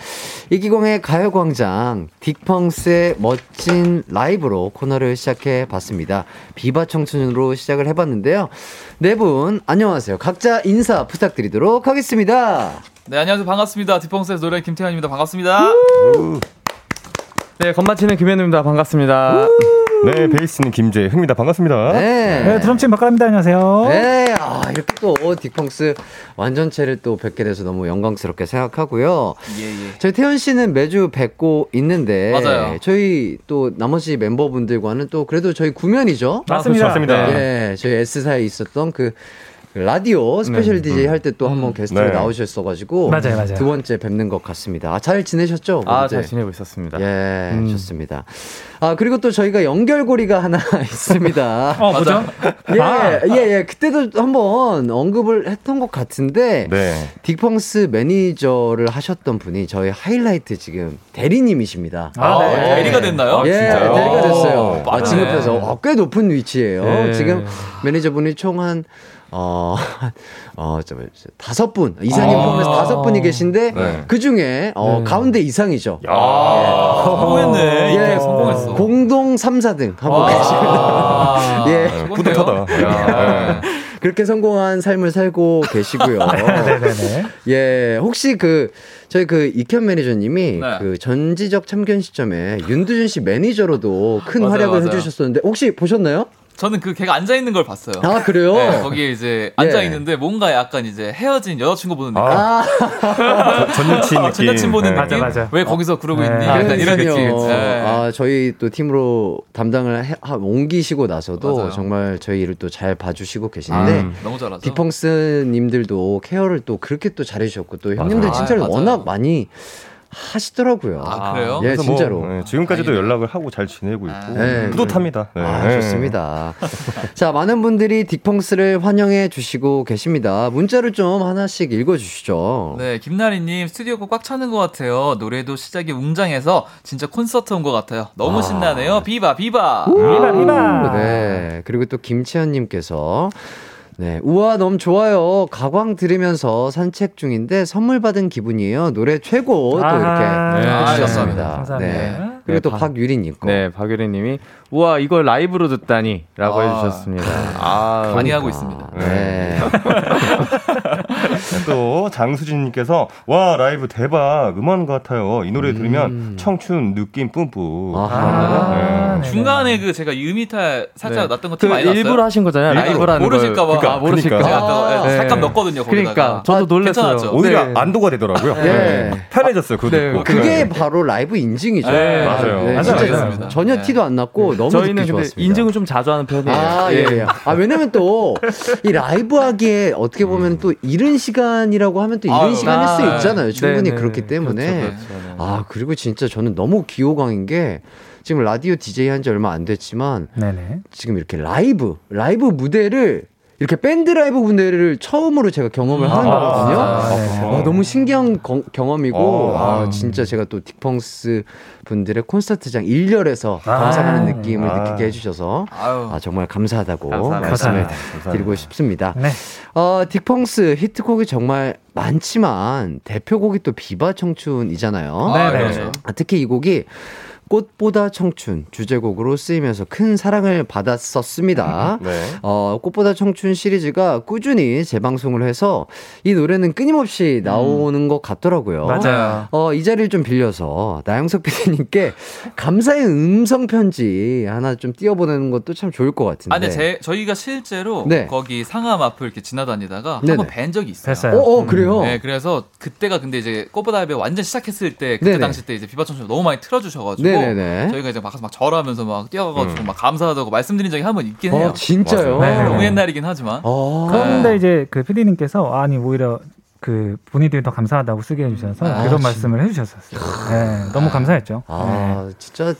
S1: 이기광의 가요광장, 딕펑스의 멋진 라이브로 코너를 시작해 봤습니다. 비바 청춘으로 시작을 해봤는데요. 네 분, 안녕하세요. 각자 인사 부탁드리도록 하겠습니다.
S6: 네, 안녕하세요. 반갑습니다. 디펑스에서 노래 김태현입니다. 반갑습니다.
S7: 네, 건마치는 김현우입니다. 반갑습니다.
S8: 네, 베이스는 김재 흥입니다. 반갑습니다.
S1: 네.
S9: 네, 드럼친 박가람입니다. 안녕하세요.
S1: 네, 아, 이렇게 또 딕펑스 완전체를 또 뵙게 돼서 너무 영광스럽게 생각하고요.
S6: 예, 예.
S1: 저희 태현 씨는 매주 뵙고 있는데
S6: 맞아요.
S1: 저희 또 나머지 멤버분들과는 또 그래도 저희 구면이죠.
S9: 맞습니다.
S8: 맞습니다.
S1: 예, 저희 S사에 있었던 그 라디오 special DJ 할 때 또 한번 게스트로
S8: 네.
S1: 나오셨어가지고
S9: 맞아요, 맞아요.
S1: 두 번째 뵙는 것 같습니다. 아, 잘 지내셨죠?
S7: 아? 잘 지내고 있었습니다.
S1: 예,
S7: 음.
S1: 좋습니다. 아, 그리고 또 저희가 연결고리가 하나 있습니다.
S9: 어, 뭐죠?
S1: 예,
S9: 아.
S1: 예, 예. 그때도 한번 언급을 했던 것 같은데,
S8: 네.
S1: 딕펑스 매니저를 하셨던 분이 저희 하이라이트 지금 대리님이십니다.
S9: 아, 네.
S6: 대리가 됐나요?
S1: 예,
S8: 진짜요?
S1: 대리가 됐어요.
S6: 오,
S1: 아,
S6: 빠르네.
S1: 진급해서 어, 꽤 높은 위치예요.
S7: 네.
S1: 지금 매니저분이 총 한, 어, 어, 저, 저, 다섯 분, 이사님
S6: 아.
S1: 포함해서 다섯 분이 계신데,
S8: 네.
S1: 그 중에, 어, 가운데 이상이죠.
S6: 아, 성공했네.
S1: 예.
S6: 이게 성공했어.
S1: 공동 3, 4등 하고
S6: 아.
S1: 계십니다. 예.
S6: 최고네요.
S8: 뿌듯하다.
S6: 야.
S1: 그렇게 성공한 삶을 살고 계시고요.
S9: 네네네.
S1: 예, 혹시 그 저희 그 이현 매니저님이
S6: 네.
S1: 그 전지적 참견 시점에 윤두준 씨 매니저로도 큰
S6: 맞아요,
S1: 활약을
S6: 맞아요.
S1: 해주셨었는데 혹시 보셨나요?
S6: 저는 그 걔가 앉아 있는 걸 봤어요.
S1: 아 그래요?
S6: 네, 거기에 이제 앉아 있는데 뭔가 약간 이제 헤어진 여자친구 보는 느낌.
S8: 아, 전 여친 느낌.
S6: 전 여친 보는
S8: 네.
S6: 느낌.
S9: 맞아, 맞아.
S6: 왜 거기서 그러고
S9: 네.
S6: 있니? 약간 이런 느낌. 네.
S1: 아 저희 또 팀으로 담당을 해- 하- 옮기시고 나서도
S6: 맞아요.
S1: 정말 저희 일을 또 잘 봐주시고 계시는데
S6: 아, 너무 잘하죠.
S1: 디펑스님들도 케어를 또 그렇게 또 잘해주셨고 또 형님들. 칭찬을
S6: 아.
S1: 워낙 많이 하시더라고요.
S6: 아, 그래요?
S1: 예,
S8: 그래서 뭐,
S1: 진짜로.
S8: 네, 지금까지도
S6: 다행이네요.
S8: 연락을 하고 잘 지내고 있고
S6: 아.
S1: 네.
S8: 뿌듯합니다. 네.
S1: 아, 좋습니다. 자, 많은 분들이 딕펑스를 환영해 주시고 계십니다. 문자를 좀 하나씩 읽어 주시죠.
S6: 네, 김나리 님 스튜디오가 꽉 차는 것 같아요. 노래도 시작이 웅장해서 진짜 콘서트 온 것 같아요. 너무
S1: 아.
S6: 신나네요. 비바 비바.
S9: 비바, 비바.
S1: 네. 그리고 또 김치현님께서 네. 우와, 너무 좋아요. 가광 들으면서 산책 중인데 선물 받은 기분이에요. 노래 최고. 또
S9: 아하.
S1: 이렇게
S7: 네,
S1: 해주셨습니다.
S9: 감사합니다.
S1: 네.
S9: 감사합니다.
S1: 그리고 또
S7: 네, 박-
S1: 박유리님 거.
S7: 네, 박유리 님이 우와, 이걸 라이브로 듣다니 라고
S6: 아.
S7: 해주셨습니다. 아,
S6: 많이 하고 있습니다.
S1: 네.
S8: 또 장수진님께서 와 라이브 대박 음원 같아요. 이 노래 들으면 청춘 느낌 뿜뿜.
S1: 아하.
S9: 아, 네네.
S6: 중간에 그 제가 유미탈 살짝
S7: 네.
S6: 났던 거그티 많이 났어요.
S7: 일부러 하신 거잖아요. 라이브라는
S6: 모르실까 봐.
S7: 걸. 아, 모르실까
S8: 그러니까.
S6: 제가
S7: 봐.
S6: 아까
S7: 네.
S6: 잠깐 넣었거든요. 거기다가.
S7: 그러니까 저도 놀랐어요.
S6: 괜찮았죠?
S8: 오히려
S7: 네.
S8: 안도가 되더라고요.
S1: 네.
S8: 네. 편해졌어요.
S7: 네,
S8: 듣고.
S1: 그게 바로 라이브 인증이죠.
S6: 네,
S8: 맞아요.
S1: 네,
S9: 맞아요,
S1: 진짜
S9: 맞아요.
S1: 전혀
S6: 네.
S1: 티도 안 났고 너무
S7: 저희는
S1: 듣기
S7: 근데
S1: 좋았습니다.
S7: 인증을 좀 자주 하는 편이에요.
S1: 아, 예, 예. 아, 왜냐면 또, 이 라이브 하기에 어떻게 보면 또 이른 시간 이라고 하면 또 이른
S6: 아유,
S1: 시간일 수
S7: 아,
S1: 있잖아요. 충분히
S7: 네, 네.
S1: 그렇기 때문에.
S7: 그렇죠, 그렇죠, 네.
S1: 아, 그리고 진짜 저는 너무 귀 호강인 게 지금 라디오 DJ 한지 얼마 안 됐지만
S9: 네네.
S1: 지금 이렇게 라이브, 라이브 무대를 이렇게 밴드 라이브 무대를 처음으로 제가 경험을 하는 거거든요.
S9: 아, 네.
S1: 와, 너무 신기한 거- 경험이고,
S8: 어.
S1: 아, 진짜 제가 또 딕펑스 분들의 콘서트장 1열에서
S9: 아.
S1: 감상하는 느낌을
S8: 아.
S1: 느끼게 해주셔서.
S6: 아,
S1: 정말 감사하다고
S7: 감사합니다.
S1: 말씀을
S8: 감사합니다.
S1: 드리고 싶습니다.
S9: 네.
S1: 어, 딕펑스 히트곡이 정말 많지만 대표곡이 또 비바 청춘이잖아요.
S6: 아,
S9: 네네.
S6: 그렇죠.
S1: 아, 특히 이 곡이 꽃보다 청춘 주제곡으로 쓰이면서 큰 사랑을 받았었습니다.
S8: 네.
S1: 어, 꽃보다 청춘 시리즈가 꾸준히 재방송을 해서 이 노래는 끊임없이 나오는 것 같더라고요.
S9: 맞아요.
S1: 어, 이 자리를 좀 빌려서 나영석 PD님께 감사의 음성 편지 하나 좀 띄워보내는 것도 참 좋을 것 같은데.
S6: 아, 근데 제, 저희가 실제로
S1: 네.
S6: 거기 상암 앞을 이렇게 지나다니다가
S1: 네네.
S6: 한번 뵌 적이 있어요.
S9: 됐어요.
S1: 어, 어, 그래요?
S6: 네, 그래서 그때 근데 이제 꽃보다 할배 완전 시작했을 때 그때
S1: 네네.
S6: 당시 때 이제 비바천춘 너무 많이 틀어주셔가지고
S1: 네네 네.
S6: 저희가 이제 막 가서 막 절하면서 막 뛰어가가지고 막 감사하다고 말씀드린 적이 한 번 있긴 해요.
S1: 어, 진짜요?
S9: 맞아요.
S6: 너무
S9: 네.
S6: 옛날이긴 하지만.
S1: 어.
S9: 그런데 이제 그 PD님께서 아니 오히려 그 본인들이 더 감사하다고 쓰게 해주셔서
S1: 아,
S9: 그런
S1: 진짜.
S9: 말씀을 해주셨었어요. 네, 너무 감사했죠.
S1: 아, 진짜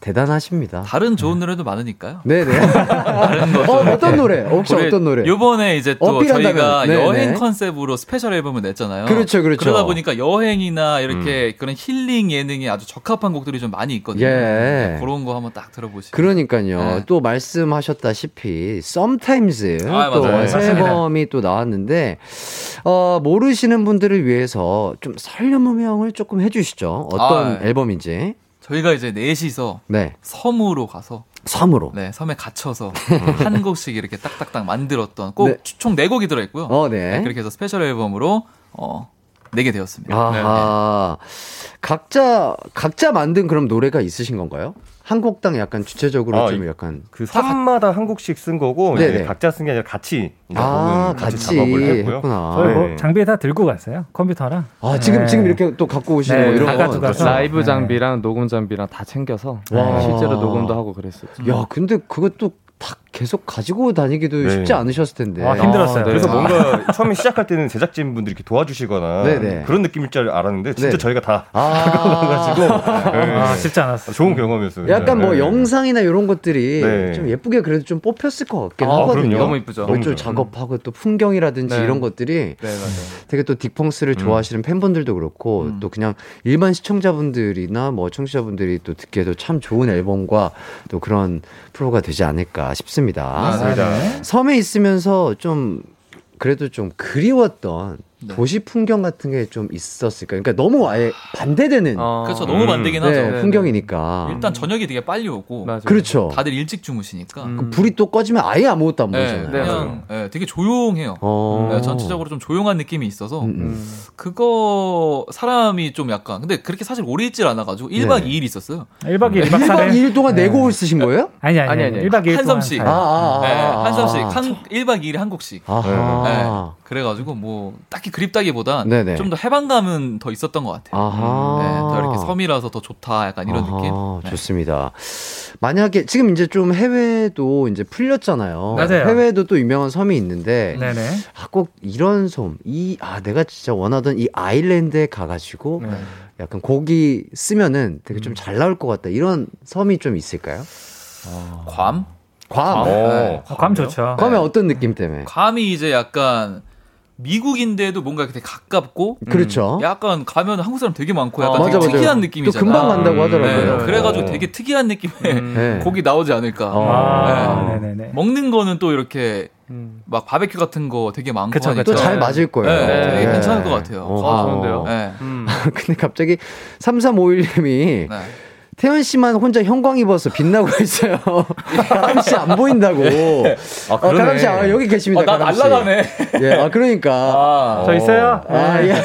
S1: 대단하십니다.
S6: 다른 좋은 노래도 많으니까요.
S1: 네네.
S6: 다른 것도
S1: 어, 어떤 노래? 혹시 어떤 노래?
S6: 요번에 이제 또. 저희가
S1: 네네.
S6: 여행 컨셉으로 스페셜 앨범을 냈잖아요.
S1: 그렇죠, 그렇죠.
S6: 그러다 보니까 여행이나 이렇게
S1: 음.
S6: 그런 힐링 예능에 아주 적합한 곡들이 좀 많이 있거든요.
S1: 예.
S6: 그런 거 한번 딱 들어보시죠.
S1: 그러니까요.
S6: 네.
S1: 또 말씀하셨다시피 Sometimes
S6: 아,
S1: 또
S6: 맞아요.
S1: 새
S9: 맞습니다.
S1: 앨범이 또 나왔는데 어, 모르시는 분들을 위해서 좀 설명을 조금 해주시죠. 어떤
S6: 아, 예.
S1: 앨범인지.
S6: 저희가 이제 넷이서
S1: 네,
S6: 섬으로 가서
S1: 섬으로.
S6: 네, 섬에 갇혀서 한 곡씩 이렇게 딱딱딱 만들었던 곡
S1: 네.
S6: 총네 곡이 들어 있고요.
S1: 어, 네.
S6: 그렇게 해서 special 앨범으로 어 내게 되었습니다.
S1: 아하. 각자 각자 만든 그럼 노래가 있으신 건가요? 한 곡당 약간 주체적으로
S8: 아,
S1: 좀
S8: 이-
S1: 약간
S8: 그 섬마다 한 곡씩 쓴 거고
S1: 네네.
S8: 각자 쓴 게 아니라 같이
S1: 아,
S8: 같이,
S1: 같이
S8: 작업을 했고요.
S9: 저희 뭐
S8: 네.
S9: 장비 다 들고 갔어요. 컴퓨터랑.
S1: 아, 지금
S9: 네.
S1: 지금 이렇게 또 갖고 오시는
S9: 네,
S1: 거 이런
S9: 다
S1: 거.
S9: 가져가서.
S7: 라이브
S9: 네.
S7: 장비랑 녹음 장비랑 다 챙겨서
S1: 와.
S7: 실제로 녹음도 하고 그랬어요.
S1: 야, 근데 그것도 다 계속 가지고 다니기도
S8: 네.
S1: 쉽지 않으셨을 텐데.
S9: 아, 힘들었어요.
S7: 네.
S8: 그래서
S7: 아.
S8: 뭔가 처음에 시작할 때는 제작진 분들이 이렇게 도와주시거나
S1: 네네.
S8: 그런 느낌일 줄 알았는데 진짜
S1: 네.
S8: 저희가 다
S1: 아,
S8: 가지고
S9: 아, 쉽지 않았어요.
S8: 좋은 경험이었어요.
S1: 약간 뭐
S8: 네.
S1: 영상이나 이런 것들이
S8: 네.
S1: 좀 예쁘게 그래도 좀 뽑혔을 것 같긴
S8: 아,
S1: 하거든요.
S8: 그럼요.
S7: 너무 이쁘죠.
S1: 뭐
S8: 너무
S1: 좀. 작업하고 또 풍경이라든지
S7: 네.
S1: 이런 것들이
S7: 네, 맞아요.
S1: 되게 또 딕펑스를 좋아하시는 팬분들도 그렇고 또 그냥 일반 시청자분들이나 뭐 청취자분들이 또 듣기에도 참 좋은 앨범과 또 그런 프로가 되지 않을까 싶습니다.
S8: 맞습니다.
S9: 네.
S1: 섬에 있으면서 좀 그래도 좀 그리웠던
S6: 네.
S1: 도시 풍경 같은 게 좀 있었을까요? 그러니까 너무 아예 반대되는
S7: 어,
S6: 그렇죠. 너무
S8: 음.
S6: 반대긴
S1: 네,
S6: 하죠.
S7: 네,
S1: 풍경이니까.
S6: 일단 저녁이 되게 빨리 오고
S7: 맞아요.
S1: 그렇죠.
S6: 다들 일찍 주무시니까
S7: 음.
S1: 그 불이 또 꺼지면 아예 아무것도 안
S6: 네,
S1: 보이잖아요.
S7: 네,
S6: 그냥 네, 되게 조용해요.
S1: 어.
S6: 네, 전체적으로 좀 조용한 느낌이 있어서
S1: 음, 음.
S7: 음.
S6: 그거 사람이 좀 약간 근데 그렇게 사실 오래 있질 않아 가지고 1박
S1: 네.
S6: 2일 있었어요.
S9: 1박 2일, 1박
S1: 1박
S9: 4일.
S1: 2일 동안 곡을 쓰신 거예요?
S9: 아니, 아니,
S7: 아니,
S9: 아니.
S7: 아니.
S9: 1박 2일
S6: 한 섬씩.
S1: 아, 아, 아,
S6: 네,
S1: 아,
S6: 한 섬씩
S1: 아.
S6: 한 1박 2일에 한 곡씩. 네, 그래가지고 뭐 딱히 그립다기보다. 좀 더 해방감은 더 있었던 것 같아요.
S1: 아하.
S6: 네, 더 이렇게 섬이라서 더 좋다 약간 이런
S1: 아하,
S6: 느낌. 네.
S1: 좋습니다. 만약에 지금 이제 좀 해외도 이제 풀렸잖아요.
S9: 맞아요.
S1: 해외도 또 유명한 섬이 있는데
S9: 네네.
S1: 아, 꼭 이런 섬, 이, 아, 내가 진짜 원하던 이 아일랜드에 가가지고
S9: 네.
S1: 약간 곡이 쓰면은 되게 좀 잘 나올 것 같다. 이런 섬이 좀 있을까요?
S6: 괌?
S1: 괌.
S8: 어.
S6: 네,
S9: 어, 감 좋죠.
S1: 괌의 어떤 느낌 때문에?
S6: 괌이 이제 약간 미국인데도 뭔가 이렇게 가깝고
S1: 그렇죠.
S6: 약간 가면 한국 사람 되게 많고 약간
S1: 어,
S6: 되게
S1: 맞아, 맞아.
S6: 특이한
S1: 또
S6: 느낌이잖아.
S1: 금방 간다고 하더라고요.
S6: 네, 그래가지고
S8: 어.
S6: 되게 특이한 느낌의
S1: 네.
S6: 곡이 나오지 않을까.
S1: 어.
S9: 아,
S6: 네.
S9: 네네네.
S6: 먹는 거는 또 이렇게
S7: 음.
S6: 막 바베큐 같은 거 되게 많고
S9: 그쵸,
S6: 하니까.
S9: 그쵸.
S1: 또잘 맞을 거예요.
S6: 네, 되게
S1: 네.
S6: 괜찮을 것 같아요.
S1: 어,
S7: 아, 좋은데요?
S6: 네.
S7: 음.
S1: 근데 갑자기 3351님이
S6: 네.
S1: 태연 씨만 혼자 형광 입어서 빛나고 있어요. 가람 씨 안 보인다고.
S8: 아,
S1: 어, 가람 씨 아, 여기 계십니다.
S6: 어, 나
S1: 가람 씨.
S6: 날라가네.
S1: 예, 아 그러니까.
S6: 아,
S9: 저 있어요?
S1: 아,
S9: 네.
S1: 예.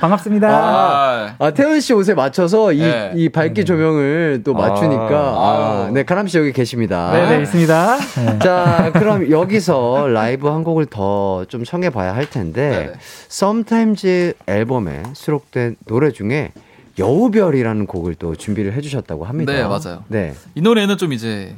S9: 반갑습니다.
S6: 아,
S1: 아, 태연 씨 옷에 맞춰서 이,
S6: 네.
S1: 이 밝기 조명을 또 맞추니까. 아,
S6: 아유.
S1: 네, 가람 씨 여기 계십니다.
S9: 네 네, 있습니다. 네.
S1: 자, 그럼 여기서 라이브 한 곡을 더 좀 청해 봐야 할 텐데,
S6: 네네.
S1: Sometimes 앨범에 수록된 노래 중에 여우별이라는 곡을 또 준비를 해주셨다고 합니다.
S6: 네, 맞아요.
S1: 네.
S6: 이 노래는 좀 이제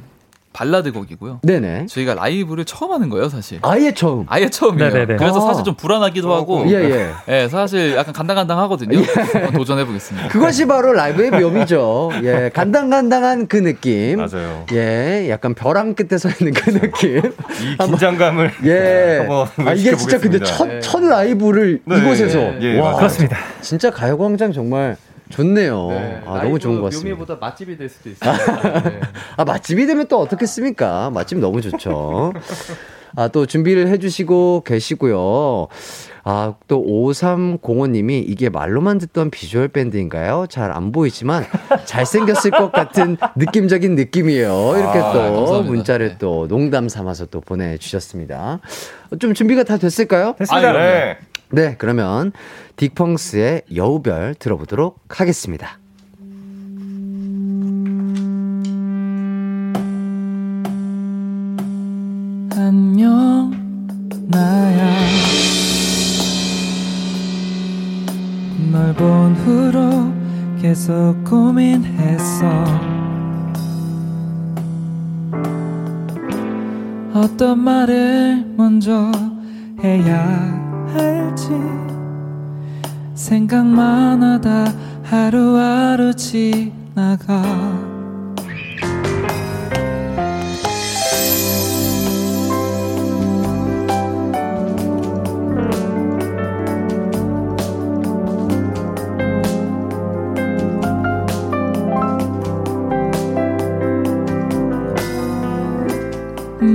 S6: 발라드 곡이고요.
S1: 네네.
S6: 저희가 라이브를 처음 하는 거예요, 사실.
S1: 아예 처음.
S6: 아예 처음이에요.
S9: 네네네.
S6: 그래서
S1: 아.
S6: 사실 좀 불안하기도 하고.
S1: 예, 예.
S6: 예, 사실 약간 간당간당하거든요. 한번 도전해 보겠습니다.
S1: 그것이 바로 라이브의 묘미죠. 예, 간당간당한 그 느낌.
S8: 맞아요.
S1: 예, 약간 벼랑 끝에 서 있는 그 느낌.
S8: 이 긴장감을
S1: 예.
S8: 한번
S1: 아, 이게 진짜 근데 첫,
S8: 외쳐보겠습니다.
S1: 첫 라이브를
S8: 네,
S1: 이곳에서.
S8: 예,
S1: 와,
S8: 맞아요.
S9: 그렇습니다.
S1: 진짜 가요광장 정말 좋네요. 아, 너무 좋은 것 같습니다.
S7: 묘미보다 맛집이 될 수도 있어요. 네.
S1: 아, 맛집이 되면 또 어떻겠습니까? 맛집 너무 좋죠. 아, 또 준비를 해주시고 계시고요. 아, 또 5305님이 이게 말로만 듣던 비주얼 밴드인가요? 잘 안 보이지만 잘생겼을 것 같은 느낌적인 느낌이에요. 이렇게
S6: 아,
S1: 또
S6: 감사합니다.
S1: 문자를
S6: 네.
S1: 또 농담 삼아서 또 보내주셨습니다. 좀 준비가 다 됐을까요?
S9: 됐습니다.
S8: 아, 네.
S1: 네, 그러면 딕펑스의 여우별 들어보도록 하겠습니다.
S3: 안녕 나야. 널 본 후로 계속 고민했어. 어떤 말을 먼저 해야 할지 생각만 하다 하루하루 지나가.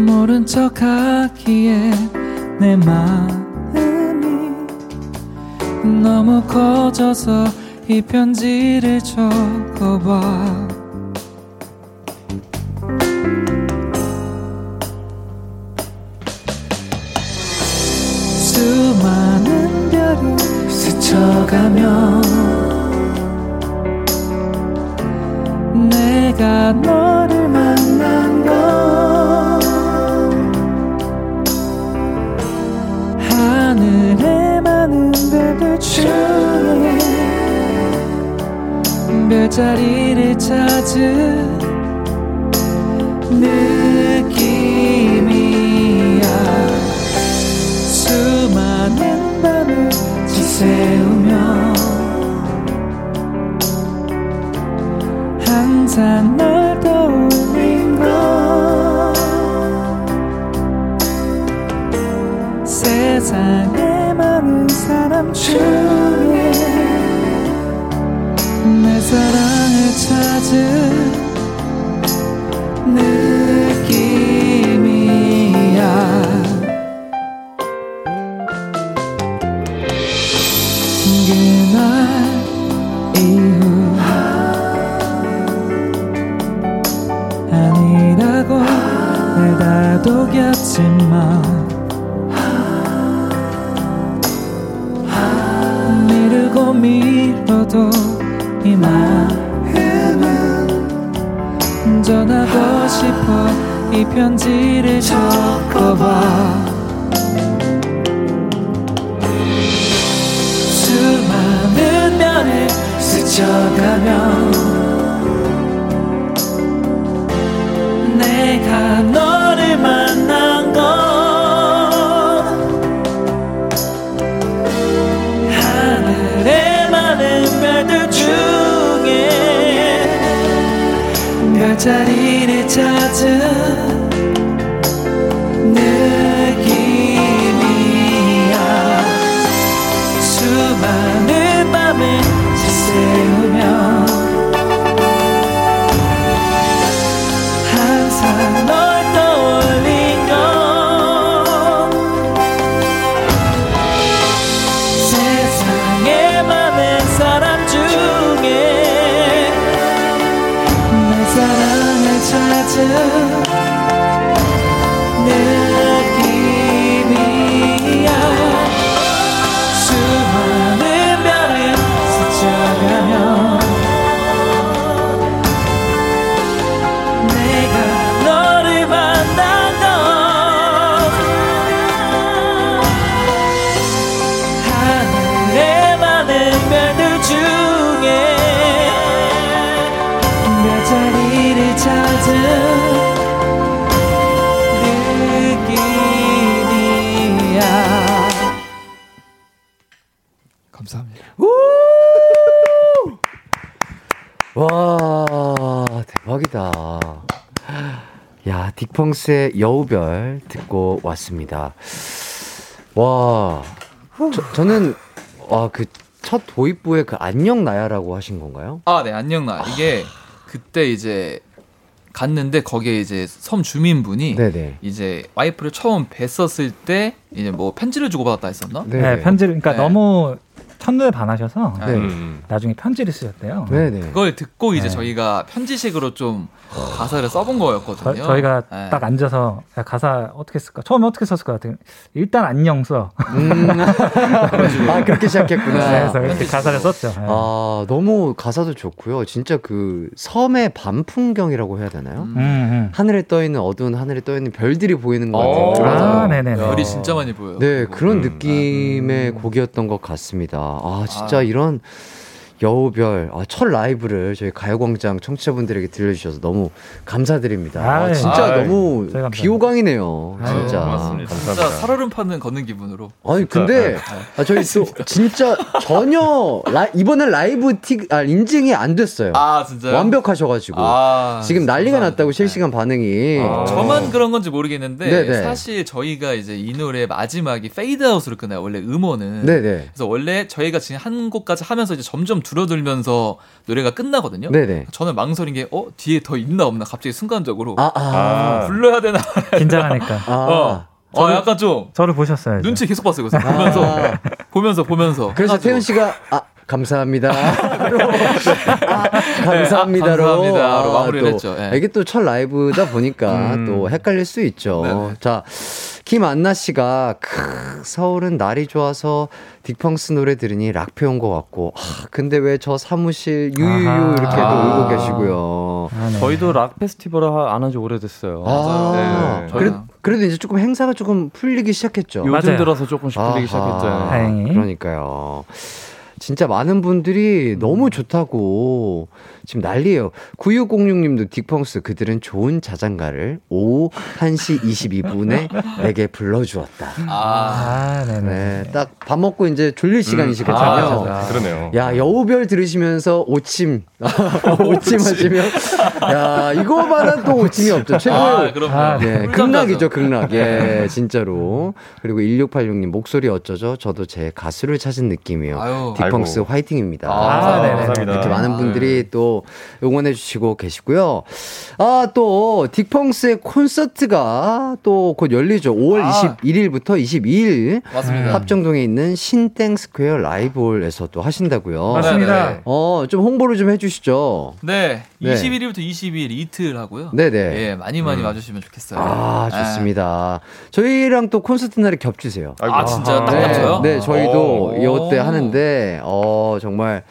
S3: 모른 척 하기에 내 마음이 너무 커져서 이 편지를 적어봐. 수많은 별이 스쳐가며 내가 너 자리를 찾은 느낌이야. 수많은 밤을 지새우며 항상 편지를 적어봐. 수많은 면을 스쳐가며 내가 너를 만난 건 하늘에 많은 별들 중에 별자리를 찾은
S1: 펑스의 여우별 듣고 왔습니다. 와, 저, 저는, 와, 그 첫 도입부에 그 안녕 나야라고 하신 건가요?
S6: 아, 네, 안녕나. 이게 그때 이제 갔는데 거기에 이제 섬 주민분이
S1: 네네.
S6: 이제 와이프를 처음 뵀었을 때 이제 뭐 편지를 주고받았다 했었나?
S9: 네, 편지를 그러니까
S6: 네.
S9: 너무 첫눈에 반하셔서
S1: 네.
S8: 음.
S9: 나중에 편지를 쓰셨대요.
S1: 네네.
S6: 그걸 듣고 이제
S9: 네.
S6: 저희가 편지식으로 좀 가사를 써본 거였거든요.
S9: 저, 희가
S6: 네.
S9: 딱 앉아서 야, 가사 어떻게 쓸까? 처음에 어떻게 썼을 것 같아요? 일단 안녕 써.
S1: 음. 아, 그렇게 시작했구나.
S9: 그래서 이렇게 가사를 썼죠. 네.
S1: 아, 너무 가사도 좋고요. 진짜 그 섬의 밤 풍경이라고 해야 되나요?
S9: 음, 음.
S1: 하늘에 떠 있는 어두운 하늘에 떠 있는 별들이 보이는 것
S6: 어,
S1: 그런
S9: 아, 네네네.
S6: 별이 진짜 많이 보여요.
S1: 네. 그런
S8: 음.
S1: 느낌의 곡이었던 것 같습니다. 아, 진짜
S6: 아.
S1: 이런 여우별, 아, 첫 라이브를 저희 가요광장 청취자분들에게 들려주셔서 너무 감사드립니다. 아,
S9: 아이,
S1: 진짜
S8: 아이,
S1: 너무
S9: 감사합니다.
S1: 귀 호강이네요.
S9: 아유,
S1: 진짜.
S8: 고맙습니다.
S6: 진짜
S8: 감사합니다.
S6: 살얼음 판을 걷는 기분으로.
S1: 아니, 근데, 아, 저희 또 진짜 전혀, 라, 이번엔 라이브 틱, 아, 인증이 안 됐어요.
S6: 아, 진짜요?
S1: 완벽하셔가지고.
S6: 아,
S1: 지금 난리가
S6: 감사합니다.
S1: 났다고 실시간 반응이.
S8: 아.
S6: 저만 그런 건지 모르겠는데
S1: 네네.
S6: 사실 저희가 이제 이 노래 마지막이 페이드아웃으로 끝나요. 원래 음원은.
S1: 네네.
S6: 그래서 원래 저희가 지금 한 곡까지 하면서 이제 점점 줄어들면서 노래가 끝나거든요.
S1: 네네.
S6: 저는 망설인 게 어 뒤에 더 있나 없나 갑자기 순간적으로
S1: 아, 아.
S8: 아.
S6: 불러야 되나.
S9: 긴장하니까.
S1: 아.
S6: 어. 어 약간 좀
S9: 저를 보셨어요.
S6: 눈치 계속 봤어요. 그래서 보면서
S1: 아.
S6: 보면서 보면서.
S1: 그래서. 태훈 씨가 아 감사합니다. 아, 감사합니다로,
S6: 네, 아, 감사합니다로
S1: 아,
S6: 마무리를
S1: 또
S6: 했죠. 예.
S1: 이게 또 첫 라이브다 보니까
S8: 음.
S1: 또 헷갈릴 수 있죠.
S6: 네네.
S1: 자, 김안나 씨가 크, 서울은 날이 좋아서 딕펑스 노래 들으니 락페 온 것 같고, 아, 근데 왜 저 사무실 유유유. 이렇게
S6: 아.
S1: 놀고 계시고요.
S9: 아, 네.
S7: 저희도 락 페스티벌을 안한 지 오래됐어요.
S1: 아,
S8: 네.
S1: 그래, 그래도 이제 조금 행사가 조금 풀리기 시작했죠.
S7: 요즘
S9: 맞아요.
S7: 들어서 조금씩 풀리기 시작했죠.
S9: 다행히.
S1: 그러니까요. 진짜 많은 분들이 너무 좋다고 지금 난리예요. 9606님도 딕펑스 그들은 좋은 자장가를 오후 1시 22분에 내게 불러주었다.
S6: 아,
S9: 아, 네네.
S1: 네, 딱 밥 먹고 이제 졸릴 시간이시거든요.
S9: 아, 맞아.
S8: 그러네요.
S1: 야, 여우별 들으시면서 오침. 오침 하시면. 야, 이거만한 또 오침이 없죠. 최고의.
S6: 아, 그럼요.
S9: 아,
S1: 예,
S6: 꿀잠
S1: 극락이죠. 극락. 예, 진짜로. 그리고 1686님, 목소리 어쩌죠? 저도 제 가수를 찾은 느낌이요.
S6: 아유.
S1: 딕펑스
S8: 아이고.
S1: 화이팅입니다.
S6: 아, 네 네.
S8: 감사합니다.
S1: 이렇게 많은. 분들이 또 응원해 주시고 계시고요. 아, 또, 딕펑스의 콘서트가 또 곧 열리죠. 5월
S6: 아.
S1: 21일부터 22일.
S6: 맞습니다.
S1: 합정동에 있는 신땡 스퀘어 라이브홀에서 또 하신다고요.
S9: 맞습니다.
S6: 네, 네.
S1: 어, 좀 홍보를 좀 해 주시죠.
S6: 네,
S1: 네.
S6: 21일부터 22일 이틀 하고요.
S1: 네네.
S6: 예, 많이 많이 와주시면 좋겠어요.
S1: 아,
S6: 네.
S1: 좋습니다. 저희랑 또 콘서트 날에 겹치세요.
S8: 아이고.
S6: 아, 진짜요? 딱
S1: 네,
S6: 맞춰요?
S1: 네, 저희도
S6: 오.
S1: 이때 하는데, 어, 정말.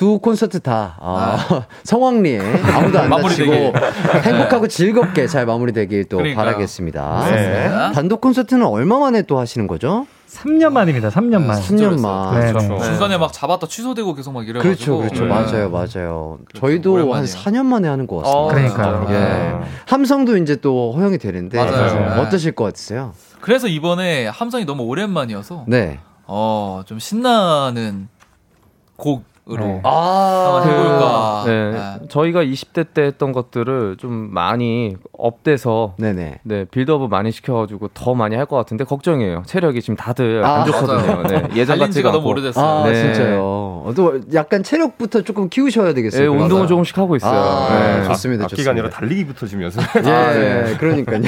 S1: 두 콘서트 다 아, 성황리에 아무도 안 다치고. 행복하고 즐겁게 잘 마무리되길 또
S6: 그러니까요.
S1: 바라겠습니다.
S8: 네.
S1: 단독 콘서트는 얼마 만에 또 하시는 거죠?
S9: 3년 만입니다. 3년 만.
S6: 네,
S1: 3년 만.
S9: 네,
S8: 그렇죠.
S9: 네.
S6: 중간에 막 잡았다 취소되고 계속 막 이래 가지고.
S1: 그렇죠, 그렇죠.
S6: 네.
S1: 맞아요, 맞아요. 저희도 한
S6: 오랜만이에요.
S1: 4년 만에 하는 것 같습니다.
S7: 어,
S9: 그러니까요.
S1: 예. 함성도 이제 또 허용이 되는데
S6: 맞아요. 네.
S1: 어떠실 것 같으세요?
S6: 그래서 이번에 함성이 너무 오랜만이어서
S1: 네.
S6: 어, 좀 신나는 곡 으로
S9: 네.
S1: 아,
S6: 한번 해볼까.
S7: 네.
S6: 네.
S7: 저희가 20대 때 했던 것들을 좀 많이 up돼서
S1: 네네.
S7: 네, build-up을 많이 시켜가지고 더 많이 할 것 같은데 걱정이에요. 체력이 지금 다들
S1: 아,
S7: 안 좋거든요. 네, 예전 같지가.
S6: 너무 오래됐어요.
S1: 아,
S7: 네.
S1: 진짜요. 어, 또 약간 체력부터 조금 키우셔야 되겠어요.
S7: 네. 운동을 조금씩 하고 있어요.
S1: 아,
S7: 네.
S1: 좋습니다.
S8: 악기가
S1: 좋습니다.
S8: 아니라 달리기부터 지금 연습.
S1: 예,
S7: 아, 네.
S1: 그러니까요.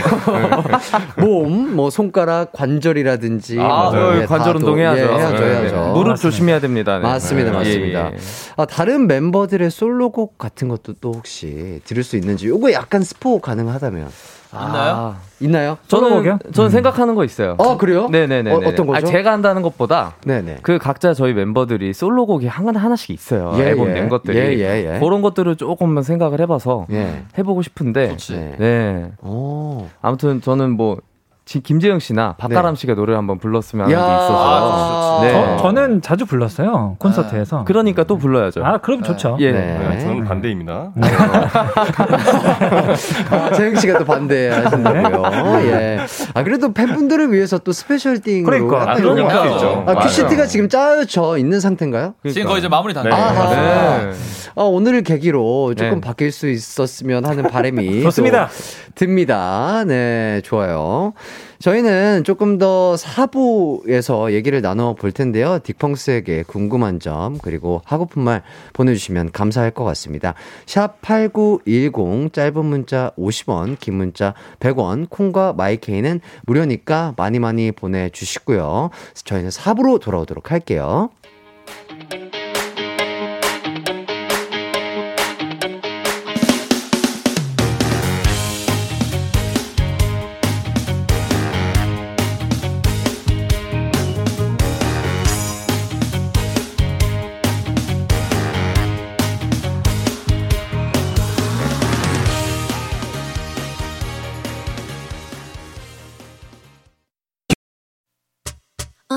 S1: 몸, 뭐 손가락, 관절이라든지,
S7: 아,
S1: 뭐,
S7: 네,
S1: 예,
S7: 관절 운동 해야죠.
S1: 예, 해야죠,
S7: 네,
S1: 해야죠.
S7: 네. 무릎 조심해야 됩니다. 네.
S1: 맞습니다,
S7: 네.
S1: 맞습니다.
S7: 예, 예.
S1: 아, 다른 멤버들의 솔로곡 같은 것도 또 혹시 들을 수 있는지, 요거 약간 스포 가능하다면.
S6: 있나요?
S7: 아,
S1: 있나요?
S7: 저는
S9: 솔로곡이요?
S7: 저는
S9: 음.
S7: 생각하는 거 있어요.
S1: 아, 그래요?
S7: 네네네.
S1: 어, 어떤 거죠?
S7: 제가 한다는 것보다
S1: 네네.
S7: 그 각자 저희 멤버들이 솔로곡이 하나 하나씩 있어요.
S1: 예,
S7: 앨범
S1: 예.
S7: 낸 것들이
S1: 예, 예, 예.
S7: 그런 것들을 조금만 생각을 해봐서
S1: 예.
S7: 해보고 싶은데
S6: 좋지.
S1: 네.
S7: 네.
S1: 오.
S7: 아무튼 저는 뭐 지- 김재영 씨나 박가람 씨가 노래를 한번 불렀으면 하는 게
S1: 야.
S7: 있어서.
S6: 아,
S7: 네.
S9: 저, 저는 자주 불렀어요 콘서트에서.
S7: 그러니까 또 불러야죠.
S9: 아 그럼 좋죠.
S7: 예.
S1: 네.
S8: 네, 저는 반대입니다.
S1: 아, 재영 씨가 또 반대하신다고요. 예. 아 그래도 팬분들을 위해서 또 special thing으로
S9: 그러니까.
S6: 아.
S1: 있죠. 아,
S8: 맞아요.
S1: 큐시트가 지금 짜여져 있는 상태인가요?
S6: 지금 거의 이제 마무리 단계.
S8: 네.
S1: 아하.
S7: 네.
S1: 아, 오늘을 계기로 조금
S7: 네.
S1: 바뀔 수 있었으면 하는 바람이
S9: 좋습니다.
S1: 또 듭니다. 네, 좋아요. 저희는 조금 더 사부에서 얘기를 나눠 볼 텐데요. 딕펑스에게 궁금한 점, 그리고 하고픈 말 보내주시면 감사할 것 같습니다. 샵 8910, 짧은 문자 50원, 긴 문자 100원, 콩과 마이케이는 무료니까 많이 많이 보내주시고요. 저희는 사부로 돌아오도록 할게요.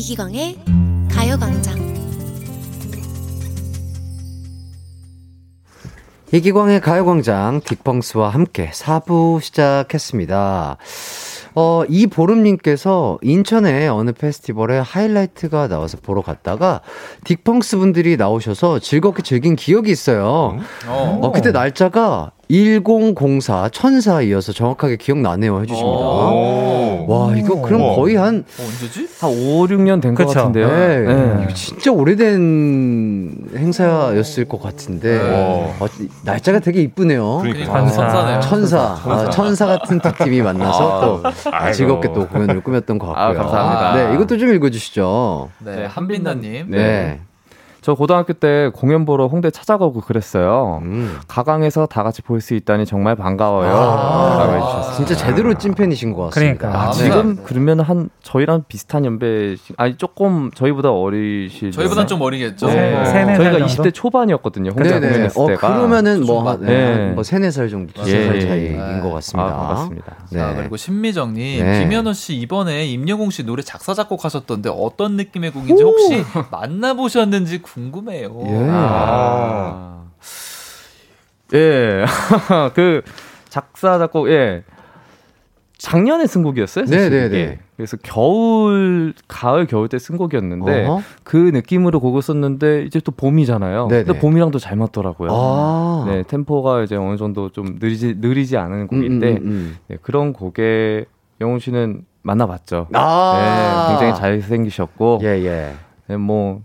S5: 이기광의 가요광장
S1: 이기광의 가요광장 딕펑스와 함께 4부 시작했습니다. 어, 이보름님께서 인천의 어느 페스티벌에 하이라이트가 나와서 보러 갔다가 딕펑스 분들이 나오셔서 즐겁게 즐긴 기억이 있어요.
S6: 어.
S1: 어, 그때 날짜가 1004 천사 이어서 정확하게 기억나네요 해주십니다.
S6: 오.
S1: 와, 이거 그럼. 거의 한
S6: 어, 언제지?
S7: 한 5, 6년 된 것. 같은데요.
S1: 네.
S7: 네.
S1: 이거 진짜 오래된 행사였을 것 같은데
S8: 네.
S1: 어, 날짜가 되게 이쁘네요.
S8: 그러니까.
S6: 천사.
S9: 천사.
S6: 천사네요.
S1: 천사, 아, 천사 같은 두 팀이 만나서 또
S8: 아이고.
S1: 즐겁게 또 공연을 꾸몄던 것 같고요.
S7: 아, 감사합니다.
S1: 네, 이것도 좀 읽어주시죠.
S6: 네, 한빛나님.
S1: 네.
S7: 저 고등학교 때 공연 보러 홍대 찾아가고 그랬어요.
S1: 음.
S7: 가강에서 다 같이 볼 수 있다니 정말 반가워요.
S1: 아,
S7: 라고 해주셨어요.
S1: 진짜 제대로 찐팬이신 것 같습니다.
S9: 그러니까.
S7: 아,
S6: 아,
S7: 지금
S6: 네.
S7: 그러면 한 저희랑 비슷한 연배 아니 조금 저희보다 어리실
S6: 저희보단 좀 어리겠죠.
S7: 네.
S9: 세- 세네 살
S7: 저희가
S9: 정도?
S7: 20대 초반이었거든요. 혼자
S1: 네네.
S7: 공연했을
S1: 어,
S7: 때가.
S1: 그러면은 뭐,
S6: 초중반.
S1: 네,
S7: 네.
S1: 한뭐 세네 살 정도, 두세
S7: 예,
S1: 살
S7: 예,
S1: 차이인
S6: 예.
S1: 것 같습니다.
S7: 아, 반갑습니다.
S1: 네.
S6: 자, 그리고 신미정님,
S1: 네.
S6: 김현우 씨 이번에 임영웅 씨 노래 작사 작곡하셨던데 어떤 느낌의 곡인지 혹시 만나보셨는지 궁금해요.
S1: 예.
S7: 아. 예. 그 작사 작곡 예. 작년에 쓴 곡이었어요. 사실
S1: 네네네.
S7: 그게. 그래서 겨울, 가을, 겨울 때 쓴 곡이었는데
S1: 어허.
S7: 그 느낌으로 곡을 썼는데 이제 또 봄이잖아요.
S1: 네네.
S7: 근데 봄이랑도 잘 맞더라고요.
S1: 아.
S7: 네, 템포가 이제 어느 정도 좀 느리지 느리지 않은
S1: 음,
S7: 곡인데
S1: 음, 음.
S7: 네, 그런 곡에 영훈 씨는 만나봤죠.
S1: 아.
S7: 네, 굉장히 잘생기셨고,
S1: 예, 예.
S7: 네, 뭐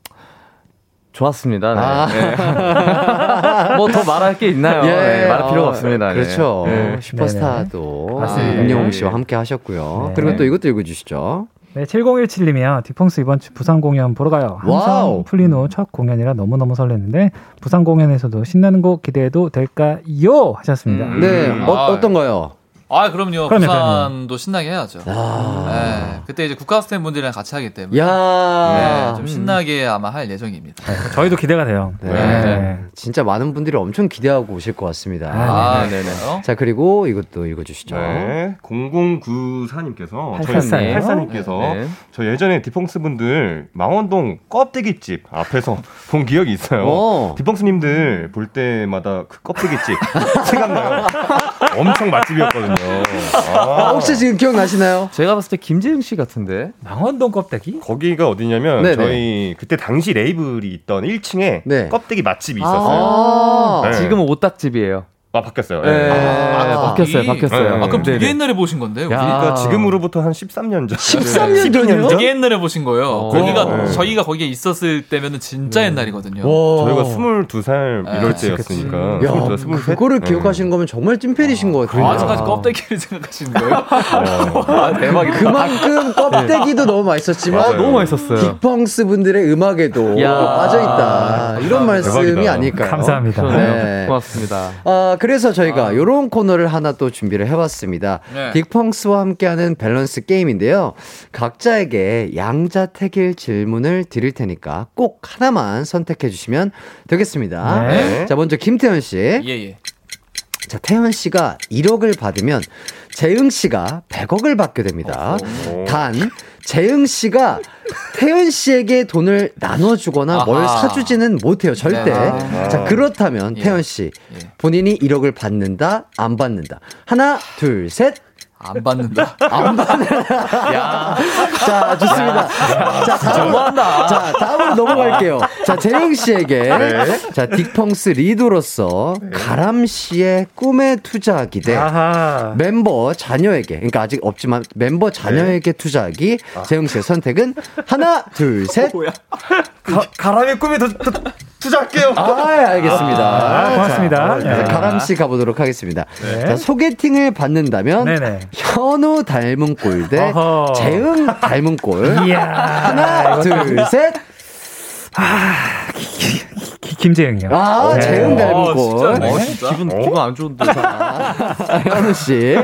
S7: 좋았습니다. 네.
S1: 아.
S7: 뭐더 말할 게 있나요? 네, 말할 필요가
S1: 어,
S7: 없습니다. 네.
S1: 그렇죠.
S7: 네.
S1: 슈퍼스타도. 임영웅 씨와 함께 하셨고요.
S9: 네.
S1: 그리고 또 이것도 읽어주시죠.
S9: 네, 7017님이요. 딕펑스 이번 주 부산 공연 보러 가요.
S1: 함성 wow.
S9: 풀린 후 첫 공연이라 너무너무 설레는데 부산 공연에서도 신나는 곡 기대해도 될까요? 하셨습니다.
S8: 음.
S1: 네,
S6: 음.
S1: 어,
S6: 아.
S1: 어떤가요?
S6: 아, 그럼요.
S9: 그럼요,
S6: 부산도 신나게 해야죠.
S1: 아.
S6: 네, 그때 이제 국가스텐 분들이랑 같이 하기 때문에
S1: 야
S6: 네, 좀 신나게 아마 할 예정입니다.
S9: 저희도 기대가 돼요.
S1: 네.
S9: 네.
S1: 진짜 많은 분들이 엄청 기대하고 오실 것 같습니다.
S9: 아,
S6: 아,
S7: 네네네.
S6: 그래요?
S1: 자, 그리고 이것도 읽어주시죠.
S8: 네. 0094님께서
S7: 팔사님.
S8: 팔사님께서
S7: 네.
S8: 저 예전에 디펑스 분들 망원동 껍데기집 앞에서 본 기억이 있어요.
S1: 어.
S8: 디펑스님들 볼 때마다 그 껍데기집 생각나요. 엄청 맛집이었거든요.
S1: 아,
S8: 아,
S1: 혹시 지금 기억나시나요?
S7: 제가 봤을 때 김재영 씨 같은데.
S9: 망원동 껍데기?
S8: 거기가 어디냐면
S1: 네네.
S8: 저희 그때 당시 레이블이 있던 1층에
S1: 네.
S8: 껍데기 맛집이 있었어요.
S1: 아,
S8: 네.
S7: 지금은 오딱집이에요.
S8: 아 바뀌었어요.
S1: 네.
S8: 예.
S6: 아,
S7: 바뀌었어요,
S6: 이-
S7: 바뀌었어요.
S6: 아, 그럼 되게
S7: 네네.
S6: 옛날에 보신 건데요?
S1: 야.
S8: 그러니까 지금으로부터 한 13년 전.
S1: 13년 전이요?
S6: 되게 옛날에 보신 거예요.
S7: 어.
S6: 거기가
S8: 네.
S6: 저희가 거기에 있었을 때면은 진짜 옛날이거든요.
S1: 와.
S8: 저희가 22살 이럴
S6: 그치,
S8: 때였으니까.
S1: 야,
S8: 22, 23.
S1: 그거를
S8: 네.
S1: 기억하시는 거면 정말 찐팬이신 것 같아요.
S6: 아직까지 껍데기를 생각하시는 거예요? 아, 대박이다.
S1: 그만큼 껍데기도 너무 맛있었지만.
S7: 너무 맛있었어요.
S1: 딕펑스 분들의 음악에도
S7: 야.
S1: 빠져 있다. 이런 말씀이. 아닐까요?
S9: 감사합니다.
S1: 네.
S7: 고맙습니다.
S1: 아, 그래서 저희가 이런 코너를 하나 또 준비를 해봤습니다.
S6: 네.
S1: 딕펑스와 함께하는 밸런스 게임인데요. 각자에게 양자택일 질문을 드릴 테니까 꼭 하나만 선택해 주시면 되겠습니다.
S9: 네.
S1: 자, 먼저 김태현 씨.
S6: 예, 예.
S1: 자, 태현 씨가 1억을 받으면 재흥 씨가 100억을 받게 됩니다.
S8: 오.
S1: 단 재흥 씨가 태연 씨에게 돈을 나눠주거나 뭘
S6: 아하.
S1: 사주지는 못해요 절대.
S6: 네네.
S1: 자 그렇다면
S6: 예.
S1: 태연 씨
S6: 예.
S1: 본인이 1억을 받는다 안 받는다 하나 둘 셋.
S6: 안 받는다.
S1: 안 받는다. 야. 자, 좋습니다. 자, 다음, 자, 다음으로 넘어갈게요. 자, 재영 씨에게. 자, 딕펑스 리더로서 가람 씨의 꿈에 투자하기 대
S9: 아하.
S1: 멤버 자녀에게 그러니까 아직 없지만 멤버 자녀에게 투자하기 재영 씨의 선택은 하나 둘 셋
S8: 가람의 꿈에 더, 더 투자할게요.
S1: 아, 알겠습니다.
S9: 아, 고맙습니다.
S1: 자,
S9: 예.
S1: 가람 씨 가보도록 하겠습니다.
S9: 네.
S1: 자, 소개팅을 받는다면
S9: 네네.
S1: 현우 닮은 꼴대
S9: 어허.
S1: 재흥 닮은 꼴.
S9: 이야.
S1: 하나, 둘, 셋.
S9: 기- 김재영이요.
S1: 아,
S9: 네.
S1: 닮은
S6: 어,
S1: 꼴.
S6: 진짜. 어.
S7: 기분 기분 안 좋은데.
S1: 자, 현우 씨.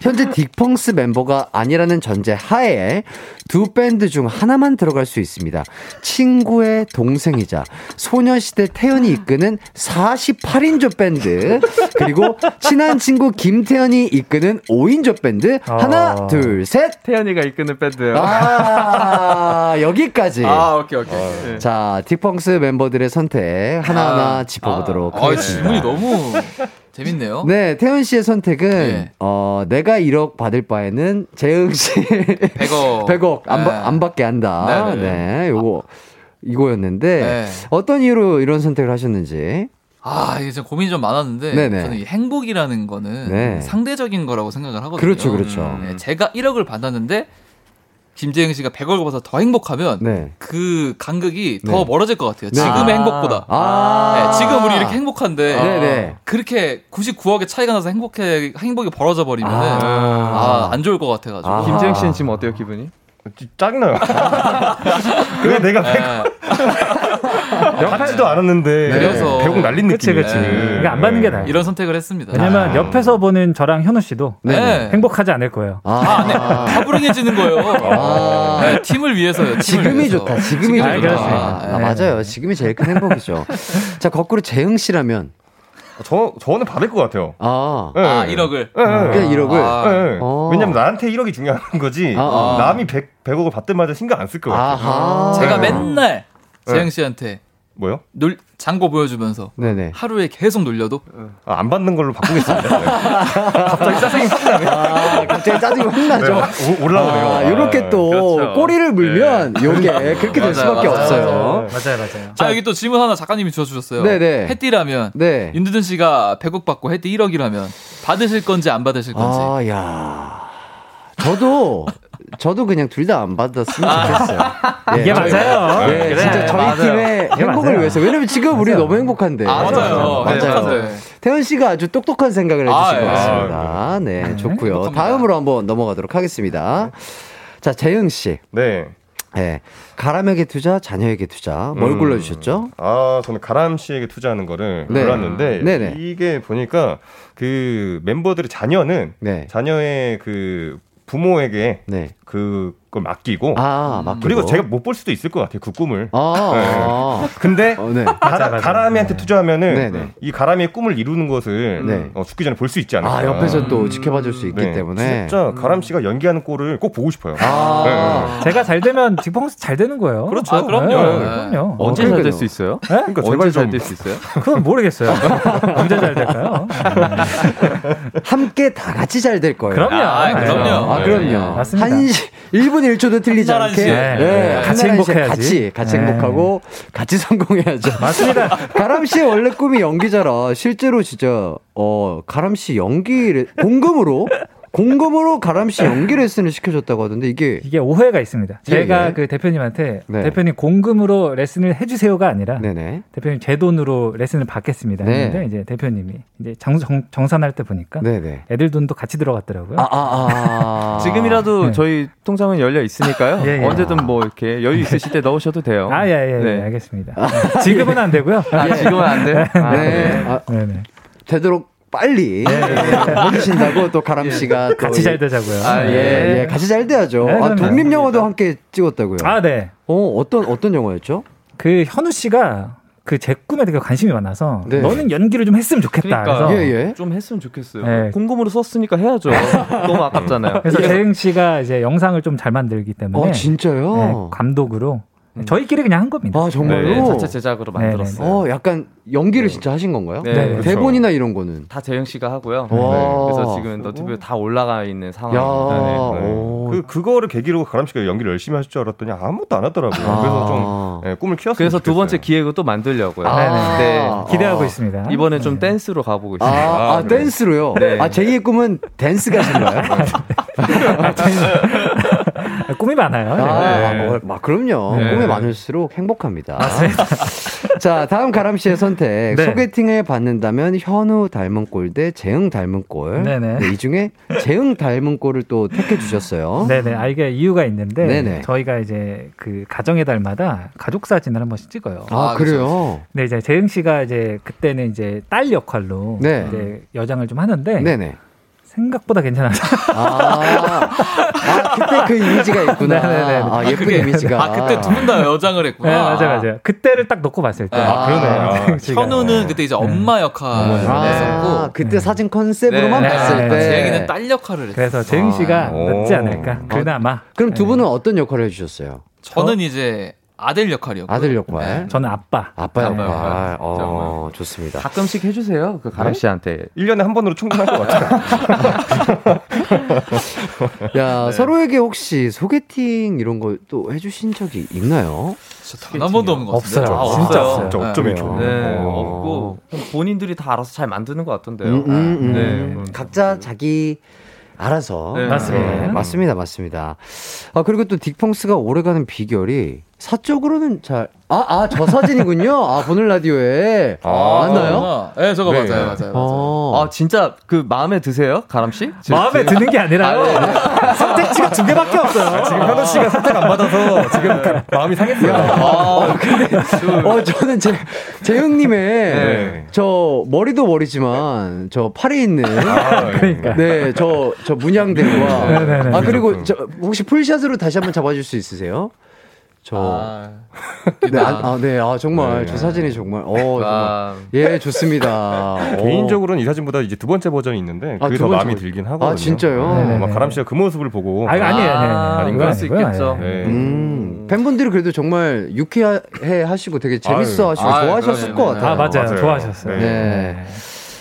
S1: 현재 딕펑스 멤버가 아니라는 전제 하에 두 밴드 중 하나만 들어갈 수 있습니다. 친구의 동생이자 소녀시대 태연이 이끄는 48인조 밴드, 그리고 친한 친구 김태연이 이끄는 5인조 밴드. 하나,
S9: 어.
S1: 둘, 셋.
S7: 태연이가 이끄는 밴드요.
S1: 아, 여기까지.
S6: 아, 오케이, 오케이.
S1: 자, 딕펑스 멤버들의 선택 하나하나 짚어보도록
S6: 아, 아,
S1: 하겠습니다.
S6: 질문이 너무 재밌네요.
S1: 네, 태연 씨의 선택은
S6: 네.
S1: 어 내가 1억 받을 바에는 재흥 씨
S6: 100억.
S1: 100억 안,
S6: 네.
S1: 받- 안 받게 한다.
S6: 네,
S1: 네,
S6: 네.
S1: 요거 이거였는데
S6: 네.
S1: 어떤 이유로 이런 선택을 하셨는지.
S6: 아, 이게 좀 고민이 좀 많았는데
S1: 네네.
S6: 저는 이 행복이라는 거는
S1: 네.
S6: 상대적인 거라고 생각을 하거든요.
S1: 그렇죠, 그렇죠.
S6: 네, 제가 1억을 받았는데 김재영 씨가 100억을 받아서 더 행복하면
S1: 네.
S6: 그 간극이
S1: 네.
S6: 더 멀어질 것 같아요.
S1: 네.
S6: 지금의
S1: 아.
S6: 행복보다.
S1: 아.
S6: 네, 지금 우리 이렇게 행복한데
S1: 네네.
S6: 그렇게 99억의 차이가 나서 행복해 행복이 벌어져 버리면 은
S1: 아.
S6: 아, 안 좋을 것 같아가지고.
S1: 아.
S7: 김재영 씨는 지금 어때요 기분이?
S8: 짜증나요. 왜 내가 백
S6: 네.
S8: 받지도 않았는데
S6: 그래서-
S8: 배고 날린
S9: 그치,
S8: 느낌이에요.
S9: 그치.
S8: 네.
S9: 그러니까 안 받는 게 나아요.
S6: 이런 선택을 했습니다.
S9: 왜냐면 옆에서 보는 저랑 현우 씨도
S6: 네.
S9: 행복하지 않을 거예요.
S1: 아, 네.
S6: 다 불행해지는 거예요.
S1: 아.
S6: 네, 팀을 위해서요. 팀을
S1: 지금이
S6: 위해서.
S1: 좋다. 지금이
S9: 아,
S1: 좋다.
S9: 그렇습니다.
S1: 아,
S9: 네.
S1: 맞아요. 지금이 제일 큰 행복이죠. 자, 거꾸로 재흥 씨라면
S8: 저 저는 받을 것 같아요.
S1: 아,
S8: 네.
S6: 아, 1억을.
S8: 네, 네.
S1: 그냥 1억을
S6: 아.
S8: 네.
S1: 어.
S8: 왜냐면 나한테 1억이 중요한 거지.
S1: 아, 아.
S8: 남이 100, 100억을 받든 말든 신경 안쓸것 같아요.
S1: 아하.
S6: 제가
S8: 네.
S6: 맨날 재영 씨한테
S8: 뭐요?
S6: 놀, 장고 보여주면서
S1: 네네.
S6: 하루에 계속 놀려도
S8: 아, 안 받는 걸로 바꾸겠습니다. 네. 갑자기 짜증이 확 나네.
S1: 아, 갑자기 짜증이 확 나죠.
S8: 네, 오- 올라오네요.
S1: 아, 요렇게 또
S8: 그렇죠.
S1: 꼬리를 물면 요게 그렇게 될
S6: 맞아요,
S1: 수밖에
S6: 맞아요.
S1: 없어요.
S9: 맞아요, 맞아요.
S6: 아 여기 또 질문 하나 작가님이 주셔주셨어요.
S1: 네네.
S6: 해띠라면
S1: 네.
S6: 윤두준 씨가 100억 받고 해띠 1억이라면 받으실 건지 안 받으실 건지.
S1: 아, 야. 저도 저도 그냥 둘 다 안 받았으면 좋겠어요. 예,
S9: 이게 맞아요.
S1: 예,
S9: 그래,
S1: 진짜 저희
S9: 맞아요.
S1: 팀의 행복을
S9: 맞아요.
S1: 위해서. 왜냐면 지금 우리 너무 행복한데.
S6: 아, 맞아요.
S1: 맞아요.
S6: 행복한데.
S1: 태현 씨가 아주 똑똑한 생각을 해주신
S6: 아,
S1: 것
S6: 예.
S1: 같습니다. 네, 좋고요.
S6: 행복합니다.
S1: 다음으로 한번 넘어가도록 하겠습니다. 자, 재흥 씨.
S8: 네.
S1: 예. 가람에게 투자, 자녀에게 투자. 뭘
S8: 음.
S1: 골라주셨죠?
S8: 아, 저는 가람 씨에게 투자하는 거를
S1: 네.
S8: 골랐는데
S1: 네네.
S8: 이게 보니까 그 멤버들의 자녀는
S1: 네.
S8: 자녀의 그 부모에게
S1: 네.
S8: 그걸 맡기고
S1: 아, 맡기고.
S8: 그리고 제가 못 볼 수도 있을 것 같아요 그 꿈을.
S1: 아,
S8: 근데
S1: 어, 네.
S8: 가라,
S9: 맞아.
S8: 가람이한테 투자하면은
S1: 네네.
S8: 이 가람이의 꿈을 이루는 것을
S1: 네.
S8: 어, 죽기 전에 볼 수 있지 않을까.
S1: 아, 옆에서 또 지켜봐 줄 수 있기
S8: 네.
S1: 때문에.
S8: 진짜 가람 씨가 연기하는 꼴을 꼭 보고 싶어요.
S1: 아,
S9: 제가 잘 되면 딕펑스 잘 되는 거예요.
S6: 그렇죠. 아, 그럼요.
S9: 네,
S6: 네.
S9: 그럼요.
S7: 언제
S1: 그러니까요.
S7: 잘될 수 있어요?
S8: 그러니까
S7: 언제
S8: 제발
S7: 잘좀될수 있어요?
S9: 그건 모르겠어요. 언제 잘 될까요?
S1: 함께 다 같이 잘 될 거예요.
S9: 그럼요.
S6: 아, 그럼요.
S1: 아, 그럼요.
S9: 맞습니다.
S1: 한 시, 1분 1분 1초도 틀리지 않게
S6: 씨.
S1: 네,
S9: 같이
S1: 씨
S9: 행복해야지.
S1: 같이 같이
S9: 네.
S1: 행복하고 같이 성공해야죠.
S9: 맞습니다.
S1: 가람 씨의 원래 꿈이 연기자라 실제로 진짜 어 가람 씨 연기 공금으로 공금으로 가람 씨 연기 레슨을 시켜줬다고 하던데 이게
S9: 이게 오해가 있습니다.
S1: 예,
S9: 제가
S1: 예.
S9: 그 대표님한테
S1: 네.
S9: 대표님 공금으로 레슨을 해주세요가 아니라
S1: 네네
S9: 대표님 제 돈으로 레슨을 받겠습니다.
S1: 네.
S9: 했는데 이제 대표님이 이제 정, 정, 정산할 때 보니까
S1: 네네
S9: 애들 돈도 같이 들어갔더라고요.
S1: 아, 아, 아.
S7: 지금이라도
S9: 네.
S7: 저희 통장은 열려 있으니까요.
S9: 예, 예.
S7: 언제든 뭐 이렇게 여유 있으실 때 넣으셔도 돼요.
S9: 아, 예, 예,
S7: 네.
S9: 예, 알겠습니다. 지금은 안 되고요.
S7: 아, 지금은 안 돼? 아,
S1: 네. 아,
S9: 네, 네.
S1: 되도록 빨리 해주신다고 또 가람 씨가 또
S9: 같이 잘 되자고요.
S7: 아,
S1: 예, 예, 같이 잘 돼야죠.
S9: 네,
S1: 아. 독립 영화도 함께 찍었다고요.
S9: 아, 네.
S1: 어, 어떤 어떤 영화였죠?
S9: 그 현우 씨가 그 제 꿈에 되게 관심이 많아서
S1: 네.
S9: 너는 연기를 좀 했으면 좋겠다.
S7: 그러니까
S9: 그래서,
S1: 예, 예.
S7: 좀 했으면 좋겠어요.
S9: 네.
S7: 공금으로 썼으니까 해야죠. 너무 아깝잖아요.
S9: 그래서 재흥 씨가 이제 영상을 좀 잘 만들기 때문에
S1: 어, 진짜요?
S9: 네, 감독으로 저희끼리 그냥 한 겁니다.
S1: 아, 정말로?
S7: 네, 자체 제작으로
S9: 네, 네.
S7: 만들었어요.
S1: 어, 약간 연기를 진짜 하신 건가요?
S7: 네,
S9: 네,
S7: 그렇죠.
S1: 대본이나 이런 거는.
S7: 다 재영 씨가 하고요.
S1: 와.
S7: 네, 그래서 지금 너튜브에 다 올라가 있는
S1: 야,
S7: 상황입니다. 네.
S1: 오.
S8: 그 그거를 계기로 가람 씨가 연기를 열심히 하실 줄 알았더니 아무것도 안 하더라고요.
S1: 아.
S8: 그래서 좀 예, 꿈을 키웠어요.
S7: 그래서 두 번째 기획을 또 만들려고요.
S1: 아.
S7: 네.
S9: 기대하고
S1: 아.
S9: 있습니다.
S7: 이번에 좀 댄스로 가보고
S1: 아,
S7: 있습니다.
S1: 아,
S8: 네.
S1: 댄스로요?
S7: 네.
S1: 아, 제2의 꿈은 댄스 가신가요?
S9: 꿈이 많아요. 네.
S1: 아, 뭐, 막 그럼요.
S7: 네.
S1: 꿈이 많을수록 행복합니다. 자, 다음 가람 씨의 선택.
S9: 네.
S1: 소개팅을 받는다면 현우 닮은 꼴 대 재흥 닮은 꼴.
S9: 네네.
S1: 이 중에 재흥 닮은 꼴을 또 택해 주셨어요.
S9: 네네. 아, 이게 이유가 있는데
S1: 네네.
S9: 저희가 이제 그 가정의 달마다 가족 사진을 한 번씩 찍어요.
S1: 아,
S6: 아,
S1: 그래요?
S9: 네, 이제 재흥 씨가 이제 그때는 이제 딸 역할로
S1: 네.
S9: 이제 여장을 좀 하는데
S1: 네네.
S9: 생각보다 괜찮아서
S1: 아, 아, 그때 그 이미지가 있구나.
S9: 네네네.
S1: 아, 예쁜
S6: 그게-
S1: 이미지가.
S6: 아 그때 두 분 다 여장을 했구나.
S9: 네, 맞아요, 맞아요. 그때를 딱 놓고 봤을 때.
S6: 아,
S1: 그러네.
S9: 재흥 씨가.
S6: 현우는 그때 이제 엄마 역할을
S1: 아,
S6: 했었고
S1: 그때 사진 컨셉으로만
S9: 네.
S1: 봤을
S9: 네.
S1: 때.
S6: 재영이는 딸 역할을 했어요.
S9: 그래서 재흥 씨가
S8: 오.
S9: 낫지 않을까. 그나마.
S1: 그럼 두 분은 어떤 역할을 해주셨어요?
S6: 저는 이제 아들 역할이었고
S1: 아들 역할.
S9: 저는 아빠.
S1: 아빠
S6: 아빠
S1: 역할.
S6: 역할.
S1: 어, 좋습니다.
S7: 가끔씩 해주세요. 그 가람 씨한테.
S8: 1년에 한 번으로 충분할 것 같아요.
S1: 야, 서로에게 혹시 소개팅 이런 거 또 해주신 적이 있나요?
S6: 진짜 단한 번도 없는 것 같은데.
S9: 없어요.
S7: 아,
S9: 진짜
S7: 없어요.
S9: 없어요.
S8: 진짜 어쩜 이렇게. 없네.
S7: 네,
S8: 어.
S7: 없고 본인들이 다 알아서 잘 만드는 것 같던데요.
S1: 음, 음, 음.
S7: 네.
S1: 각자 자기 알아서.
S7: 네.
S9: 맞습니다.
S1: 네, 맞습니다. 맞습니다. 아, 그리고 또 딕펑스가 오래가는 비결이 사적으로는 잘, 아, 아, 저 사진이군요. 아, 보는 라디오에.
S8: 아,
S1: 맞나요?
S6: 네, 저거
S8: 네.
S6: 맞아요, 맞아요, 맞아요.
S1: 어.
S7: 아 진짜 그 마음에 드세요, 가람 씨?
S9: 마음에 드는 게 아니라요. 선택지가 두 개밖에 없어요.
S2: 지금 현우 씨가 선택 안 받아서 지금 마음이 상했어요.
S1: 아, 근데, 어, 저는 제, 재흥님의
S8: 네.
S1: 저 머리도 머리지만 저 팔에 있는
S9: 그러니까.
S1: 네, 저, 저 문양들과.
S9: 네네네.
S1: 아, 그리고 저, 혹시 풀샷으로 다시 한번 잡아줄 수 있으세요? 저.
S6: 아,
S1: 네, 아, 아, 네, 아, 정말.
S8: 네.
S1: 저 사진이 정말. 어, 정말.
S7: 아,
S1: 예, 좋습니다. 어.
S8: 개인적으로는 이 사진보다 이제 두 번째 버전이 있는데
S1: 아,
S8: 그게 두더
S1: 버전.
S8: 들긴 하거든요.
S1: 아, 진짜요?
S8: 네,
S9: 네네네.
S8: 막 가람 씨가 그 모습을 보고
S9: 아, 아니에요. 아니에요.
S7: 아,
S9: 아니에요.
S7: 그럴 수. 있겠죠.
S9: 예.
S8: 네.
S1: 음, 팬분들이 그래도 정말 유쾌해 하시고 되게 재밌어 하시고
S6: 아유,
S1: 좋아하셨을
S6: 그러네요.
S1: 것 같아요.
S9: 아, 맞아요.
S8: 맞아요.
S9: 좋아하셨어요.
S8: 네.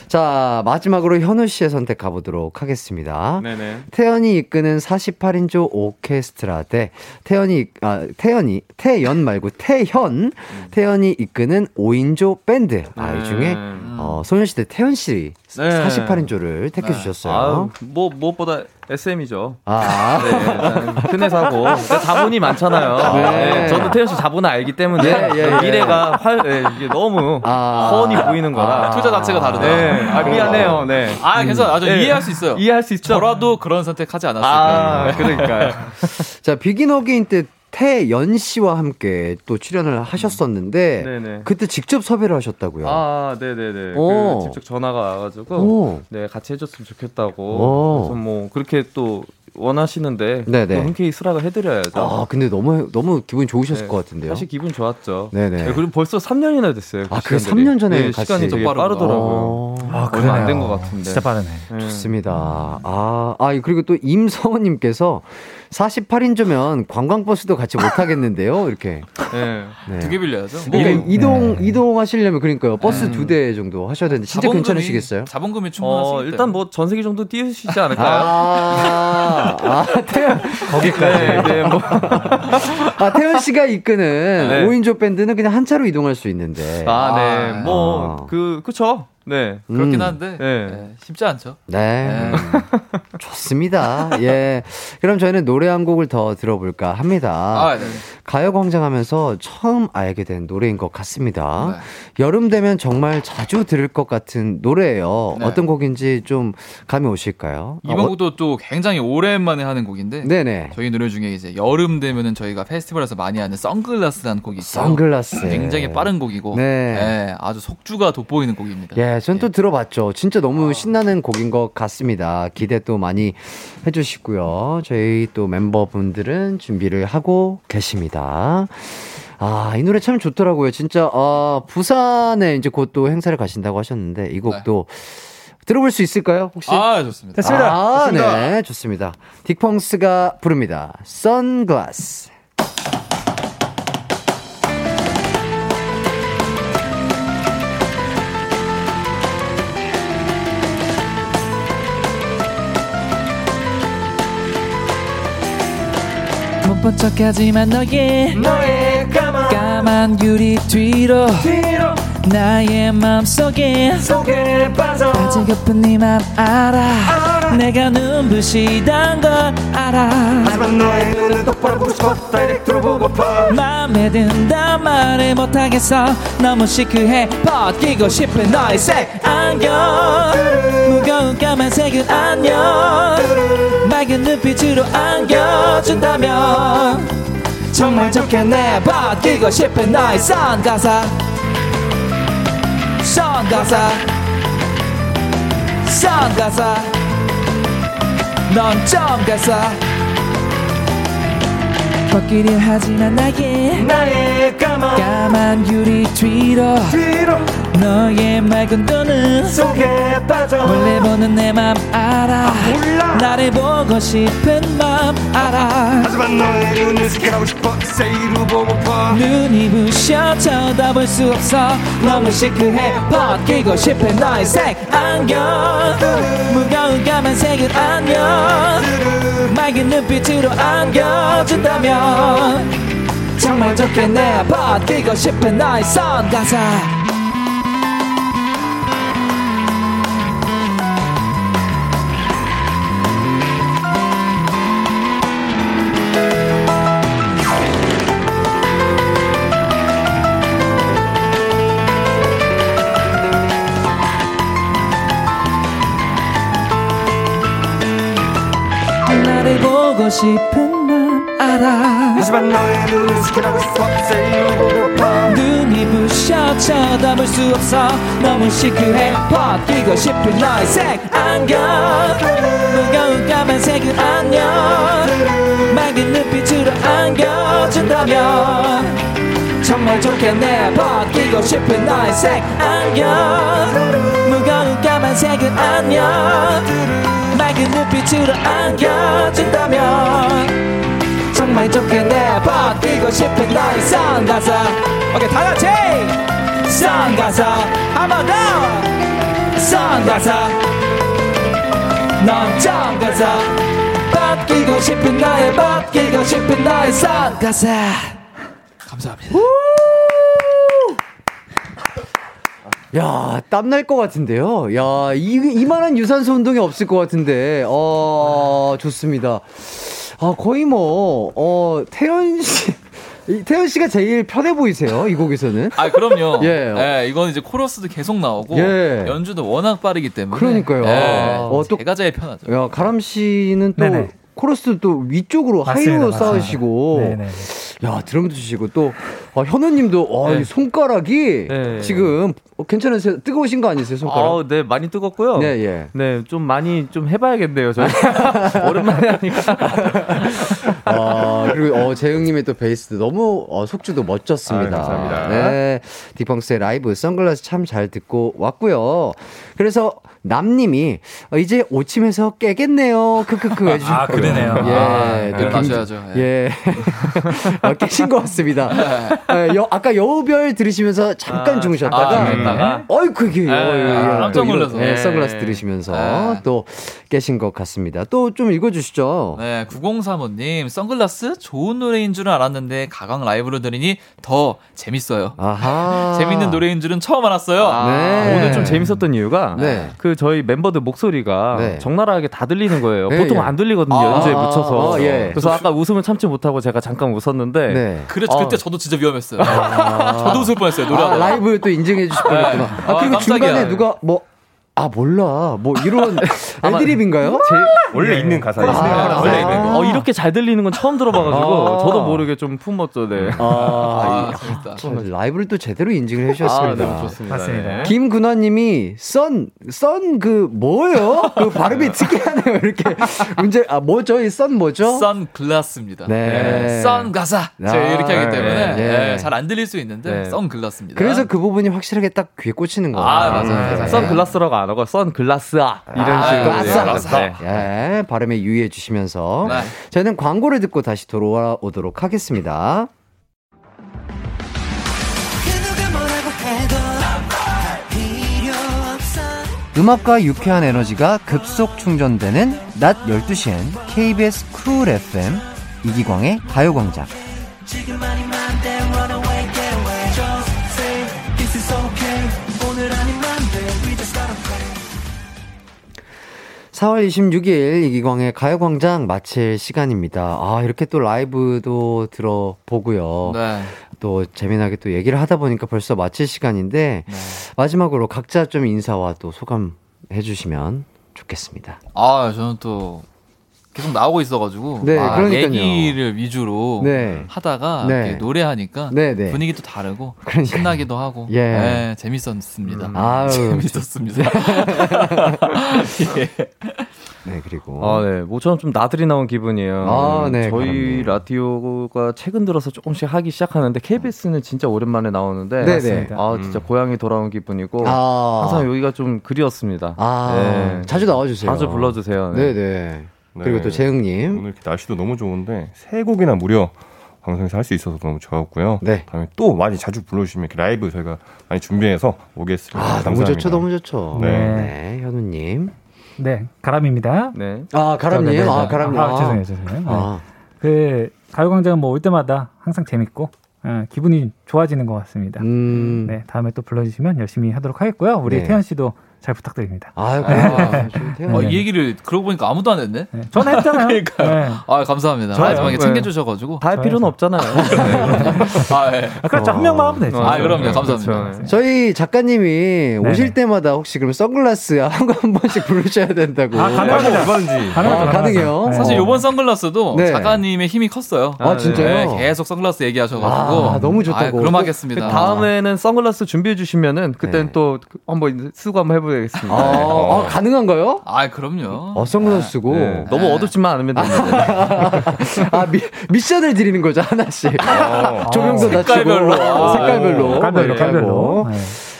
S1: 네. 자, 마지막으로 현우 씨의 선택 가보도록 하겠습니다.
S7: 네네.
S1: 태연이 이끄는 48인조 오케스트라 대 태연이 아 태연이 태연 말고 태현 태연이 이끄는 5인조 밴드 아 이 중에
S7: 음.
S1: 어, 소녀시대 태연 씨
S7: 네.
S1: 48인조를 택해 주셨어요.
S7: 아유, 뭐 무엇보다 SM이죠.
S1: 아,
S7: 네, 큰 회사고 그러니까 자본이 많잖아요.
S1: 네.
S7: 네, 저도 태연 씨 자본을 알기 때문에
S1: 예, 예, 예.
S7: 미래가 활 예, 이게 너무
S1: 아.
S7: 훤히 보이는 거라.
S6: 아, 투자 자체가 다르다.
S7: 네, 아, 미안해요. 네.
S6: 아, 괜찮아. 아주
S7: 네.
S6: 이해할 수 있어요.
S7: 이해할 수 있죠.
S6: 저라도 그런 선택하지 않았을까.
S7: 아, 그러니까요.
S1: 자 Begin Again 때 태연 씨와 함께 또 출연을 하셨었는데
S7: 네네.
S1: 그때 직접 섭외를 하셨다고요.
S7: 아, 네네네.
S1: 오.
S7: 그 직접 전화가 와가지고
S1: 오.
S7: 네 같이 해줬으면 좋겠다고.
S1: 오.
S7: 그래서 뭐 그렇게 또 원하시는데
S1: 네네.
S7: 또 흔쾌히 수락을 해드려야죠.
S1: 아 근데 너무 너무 기분이 좋으셨을
S7: 네.
S1: 것 같은데요.
S7: 사실 기분 좋았죠.
S1: 네네.
S7: 그리고 벌써 3년이나 됐어요.
S1: 아, 그
S7: 시간들이.
S1: 3년 전에
S7: 네,
S1: 같이
S7: 시간이 되게
S6: 빠르구나.
S7: 빠르더라고요.
S1: 어.
S7: 얼마 안 된 것 같은데.
S9: 진짜 빠르네.
S7: 네.
S1: 좋습니다. 아, 아, 그리고 또 임성원님께서 48인조면 관광버스도 같이 못하겠는데요? 이렇게.
S7: 네.
S1: 네.
S6: 두개 빌려야죠.
S1: 뭐,
S9: 네.
S1: 이동, 이동하시려면 그러니까요. 버스
S6: 음.
S1: 두대 정도 하셔야 되는데, 진짜
S6: 자본금이-
S1: 괜찮으시겠어요?
S6: 자본금이 충분하시기
S7: 어. 일단 뭐 전세기 정도 띄우시지 않을까요?
S1: 아, 아, 태연.
S2: 거기까지.
S7: 네, 네, 뭐.
S1: 아, 태연 씨가 이끄는
S7: 네.
S1: 오 5인조 밴드는 그냥 한 차로 이동할 수 있는데.
S7: 아, 네.
S6: 아.
S7: 뭐, 그, 그쵸. 네.
S6: 그렇긴
S1: 음.
S6: 한데
S7: 네.
S6: 네, 쉽지 않죠.
S1: 네. 좋습니다. 예. 그럼 저희는 노래 한 곡을 더 들어볼까 합니다.
S6: 아, 네.
S1: 가요광장 하면서 처음 알게 된 노래인 것 같습니다.
S6: 네.
S1: 여름 되면 정말 자주 들을 것 같은 노래예요.
S6: 네.
S1: 어떤 곡인지 좀 감이 오실까요?
S6: 이번
S1: 어,
S6: 곡도 또 굉장히 오랜만에 하는 곡인데
S1: 네네.
S6: 저희 노래 중에 이제 여름 되면은 저희가 페스티벌에서 많이 하는 선글라스라는 곡이 있어요.
S1: 선글라스.
S6: 굉장히 빠른 곡이고
S1: 네.
S6: 네, 아주 속주가 돋보이는 곡입니다.
S1: 예, 전또 들어봤죠. 진짜 너무 신나는 곡인 것 같습니다. 기대 또 많이 해주시고요. 저희 또 멤버분들은 준비를 하고 계십니다. 아, 이 노래 참 좋더라고요. 진짜, 아, 부산에 이제 곧 또 행사를 가신다고 하셨는데, 이 곡도 들어볼 수 있을까요? 혹시?
S6: 아 좋습니다.
S9: 됐습니다.
S1: 아,
S8: 좋습니다.
S1: 네, 좋습니다. 딕펑스가 부릅니다. 선글라스.
S3: 척하지만 너의 너의 까만, 유리 뒤로 나의 맘속에 속에 빠져. 빠지고픈 네맘 알아. 내가 눈부시단 걸 알아. 하지만 너의 눈을 똑바로 보고 싶어. 다이렉트로 보고파. 맘에 든단 말을 못하겠어. 너무 시크해. 벗기고 싶은 너의 색 안경. 무거운 까만색은 안녕. 맑은 눈빛으로 안겨준다면. 정말 좋겠네. 벗기고 싶은 너의 선가사 선가사 선가사 넌 점가사 벗기려 하지만 나의 나의 까만, 유리 뒤로 너의 맑은 눈은 속에 빠져 몰래 보는 내 맘 알아. 나를 보고 싶은 맘 알아. 하지만 너의 눈을 스캔하고 싶어. 세이로 보고파. 눈이 부셔 쳐다볼 수 없어. 너무 시크해. 벗기고 싶은 너의 색 안경. 무거운 까만색은 안녕 맑은 눈빛으로 안겨준다면 정말 좋겠네. 벗기고 싶은 너의 선가사 보고 싶은 맘 알아. 하지만 너의 눈을 스캔하고 싶어. 눈이 부셔 쳐다볼 수 없어. 너무 시크해. 벗기고 싶은 너의 색 안경. 무거운 까만색은 안녕. 맑은 눈빛으로 안겨준다면 정말 좋겠네 벗기고 싶은 너의 색 안경. 무거운 까만색은 안녕 맑은 눈빛으로 안겨준다면 정말 좋겠네 벗기고 싶은 너의 선가사. 오케이 다 같이! 선가사 한번 더! 선가사 넌 정가사. 벗기고 싶은 너의 벗기고 싶은 너의 선가사. 감사합니다
S1: 야, 땀 날 것 같은데요. 야, 이, 이만한 유산소 운동이 없을 것 같은데. 어, 좋습니다. 아, 거의 뭐, 어, 태연 씨. 이 태연 씨가 제일 편해 보이세요, 이 곡에서는.
S6: 아 그럼요.
S1: 예.
S6: 예. 이건 이제 코러스도 계속 나오고
S1: 예.
S6: 연주도 워낙 빠르기 때문에.
S1: 그러니까요.
S6: 예.
S1: 어, 또-
S6: 제가 제일 편하죠.
S1: 야, 가람 씨는 또
S9: 네네.
S1: 코러스 또 위쪽으로
S9: 맞습니다,
S1: 하이로
S9: 맞습니다.
S1: 쌓으시고.
S9: 네네.
S1: 야, 드럼도 치시고 또 아, 현우님도 어,
S7: 네.
S1: 이 손가락이
S7: 네.
S1: 지금 어, 괜찮으세요? 뜨거우신 거 아니세요, 손가락?
S7: 아, 네, 많이 뜨겁고요.
S1: 네, 예.
S7: 네, 좀 많이 좀 해봐야겠네요, 저희. 오랜만에 하니까.
S1: 아, 그리고 어, 재영님의 또 베이스도 너무 어, 속주도 멋졌습니다.
S8: 아, 감사합니다.
S1: 네, 딕펑스의 라이브 선글라스 참 잘 듣고 왔고요. 그래서 남님이 어, 이제 오침에서 깨겠네요. 크크크 해주신
S6: 아, 그러네요.
S1: 예,
S6: 아,
S1: 또
S6: 일어나셔야죠.
S1: 예, 어, 깨신 것 같습니다. 예, 여, 아까 여우별 들으시면서 잠깐
S6: 아,
S1: 주무셨다가,
S6: 아, 주무셨다가.
S1: 어이구 이게
S6: 예,
S1: 어,
S6: 깜짝 놀라서.
S1: 예,
S6: 예.
S1: 선글라스 들으시면서
S6: 예.
S1: 또 깨신 것 같습니다. 또 좀 읽어주시죠.
S6: 네, 9035님, 선글라스 좋은 노래인 줄은 알았는데, 가강 라이브로 들으니 더 재밌어요.
S1: 아하.
S6: 재밌는 노래인 줄은 처음 알았어요.
S7: 아,
S1: 네.
S7: 오늘 좀 재밌었던 이유가
S1: 네.
S7: 그 저희 멤버들 목소리가
S1: 네.
S7: 적나라하게 다 들리는 거예요.
S1: 네,
S7: 보통
S1: 예.
S7: 안 들리거든요.
S1: 아,
S7: 연주에
S1: 아,
S7: 묻혀서.
S1: 아, 예.
S7: 그래서 아까 웃음을 참지 못하고 제가 잠깐 웃었는데
S1: 네.
S6: 그래,
S7: 어.
S6: 그때 저도 진짜 위험했어요. 저도 웃을 뻔했어요, 노래.
S1: 아, 라이브 또 인증해 주실 뻔했구나.
S6: 네.
S1: 아, 그리고
S6: 아,
S1: 중간에. 누가 뭐, 아, 몰라. 뭐, 이런 애드립인가요?
S8: 원래 있는 가사예요.
S1: 아,
S8: 원래
S1: 아.
S8: 있는 거.
S7: 어, 이렇게 잘 들리는 건 처음 들어봐가지고
S1: 아.
S7: 저도 모르게 좀 품었죠. 네.
S1: 아,
S6: 아.
S1: 참, 라이브를 또 제대로 인증을 해주셨습니다.
S7: 아, 너무 좋습니다.
S9: 맞습니다.
S7: 네.
S1: 김근화님이 썬, 썬 그 뭐예요? 그 발음이 특이하네요. 이렇게 문제 아 뭐죠? 이 썬 뭐죠?
S6: 선글라스입니다.
S1: 네.
S6: 선가사. 제가
S1: 아,
S6: 이렇게 하기 때문에
S1: 네.
S6: 잘안 들릴 수 있는데
S7: 네.
S6: 선글라스입니다.
S1: 그래서 그 부분이 확실하게 딱 귀에 꽂히는 거예요.
S6: 아, 맞아요.
S1: 네.
S7: 선글라스라고 안 하고 선글라스아 이런
S6: 아,
S7: 식으로
S1: 글라스.
S7: 네.
S1: 예, 발음에 유의해 주시면서
S6: 네.
S1: 저희는 광고를 듣고 다시 돌아오도록 하겠습니다. 음악과 유쾌한 에너지가 급속 충전되는 낮 12시엔 KBS 쿨 FM 이기광의 가요광장 4월 26일 이기광의 가요광장 마칠 시간입니다. 아, 이렇게 또 라이브도 들어보고요.
S6: 네.
S1: 또 재미나게 또 얘기를 하다 보니까 벌써 마칠 시간인데,
S6: 네.
S1: 마지막으로 각자 좀 인사와 또 소감 해주시면 좋겠습니다.
S6: 아, 저는 또 계속 나오고 있어가지고
S1: 네,
S6: 아,
S1: 그러니까요.
S6: 얘기를 위주로
S1: 네.
S6: 하다가
S1: 네.
S6: 노래하니까
S1: 네, 네.
S6: 분위기도 다르고
S1: 그러니까요.
S6: 신나기도 하고
S1: 예.
S6: 네, 재밌었습니다.
S1: 아유,
S6: 재밌었습니다. 예.
S1: 네, 그리고.
S7: 아, 네. 모처럼 좀 나들이 나온 기분이에요.
S1: 아, 네,
S7: 저희
S1: 그럼요.
S7: 라디오가 최근 들어서 조금씩 하기 시작하는데 KBS는 진짜 오랜만에 나오는데
S1: 네네.
S9: 맞습니다.
S7: 아, 진짜 고향에 돌아온 기분이고
S1: 아,
S7: 항상 여기가 좀 그리웠습니다.
S1: 아,
S7: 네.
S1: 자주 나와주세요.
S7: 자주 불러주세요. 네.
S1: 네네.
S8: 네.
S1: 그리고 또 재흥님.
S8: 오늘 이렇게 날씨도 너무 좋은데 세 곡이나 무려 방송에서 할 수 있어서 너무 좋았고요.
S1: 네.
S8: 다음에 또 많이 자주 불러주시면 이렇게 라이브 저희가 많이 준비해서 오겠습니다.
S1: 아, 너무
S8: 감사합니다.
S1: 좋죠, 너무 좋죠.
S8: 네.
S1: 네, 현우님.
S9: 네, 가람입니다.
S7: 네.
S1: 아, 가람님.
S9: 네, 네, 네.
S1: 아, 가람님.
S9: 아, 죄송해요, 죄송해요. 네.
S1: 아,
S9: 그 가요광장은 뭐올 때마다 항상 재밌고 어, 기분이 좋아지는 것 같습니다.
S1: 음.
S9: 네, 다음에 또 불러주시면 열심히 하도록 하겠고요. 우리
S1: 네.
S9: 태연 씨도 잘 부탁드립니다.
S1: 아유, 아, 좀 태연
S6: 어,
S1: 님.
S6: 이 얘기를 그러고 보니까 아무도 안 했네.
S9: 네, 저는 했잖아요. 네.
S6: 아, 감사합니다.
S7: 저요?
S6: 마지막에
S7: 네.
S6: 챙겨주셔가지고.
S7: 다 할 필요는 없잖아요.
S6: 아, 예.
S9: 아, 그렇죠. 한 명만 하면 되죠.
S6: 아, 그럼요. 감사합니다.
S7: 그렇죠.
S1: 저희 작가님이 오실. 때마다 혹시 그럼 선글라스 한, 한 번씩 부르셔야 된다고.
S9: 아, 가능합니다.
S8: 얼마든지.
S9: 가능하죠,
S1: 아, 가능해요?
S9: 네.
S6: 사실 요번 선글라스도
S1: 네.
S6: 작가님의 힘이 컸어요.
S1: 아, 진짜요?
S6: 네, 계속 선글라스 얘기하셔가지고.
S1: 아, 너무 좋다고.
S6: 아, 그럼 하겠습니다.
S7: 그 다음에는 선글라스 준비해 주시면은 그때는
S1: 네.
S7: 또 한번 쓰고 한번 해보 겠습니다.
S1: 아, 아, 가능한가요?
S6: 아, 그럼요.
S1: 어, 선글라스 쓰고.
S7: 네. 너무 어둡지만 않으면 됩니다.
S1: 아, 미, 미션을 드리는 거죠, 하나씩. 조명도 낮추고.
S6: 색깔별로.
S1: 어, 색깔별로.
S9: 깔별로,
S1: 이렇게 하고.
S9: 깔별로.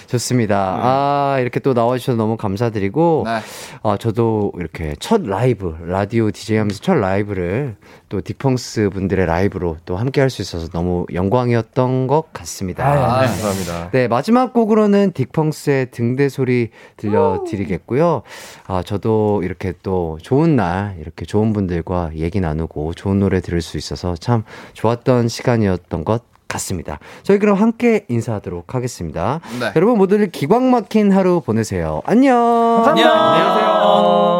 S9: 네.
S1: 좋습니다. 아, 이렇게 또 나와주셔서 너무 감사드리고,
S6: 네.
S1: 아, 저도 이렇게 첫 라이브, 라디오 DJ 하면서 첫 라이브를 또 딕펑스 분들의 라이브로 또 함께 할 수 있어서 너무 영광이었던 것 같습니다.
S6: 아,
S8: 감사합니다.
S1: 네, 마지막 곡으로는 딕펑스의 등대 소리 들려드리겠고요. 아, 저도 이렇게 또 좋은 날, 이렇게 좋은 분들과 얘기 나누고 좋은 노래 들을 수 있어서 참 좋았던 시간이었던 것 같습니다. 저희 그럼 함께 인사하도록 하겠습니다.
S6: 네.
S1: 여러분 모두들 기광 막힌 하루 보내세요. 안녕!
S6: 안녕. 안녕하세요.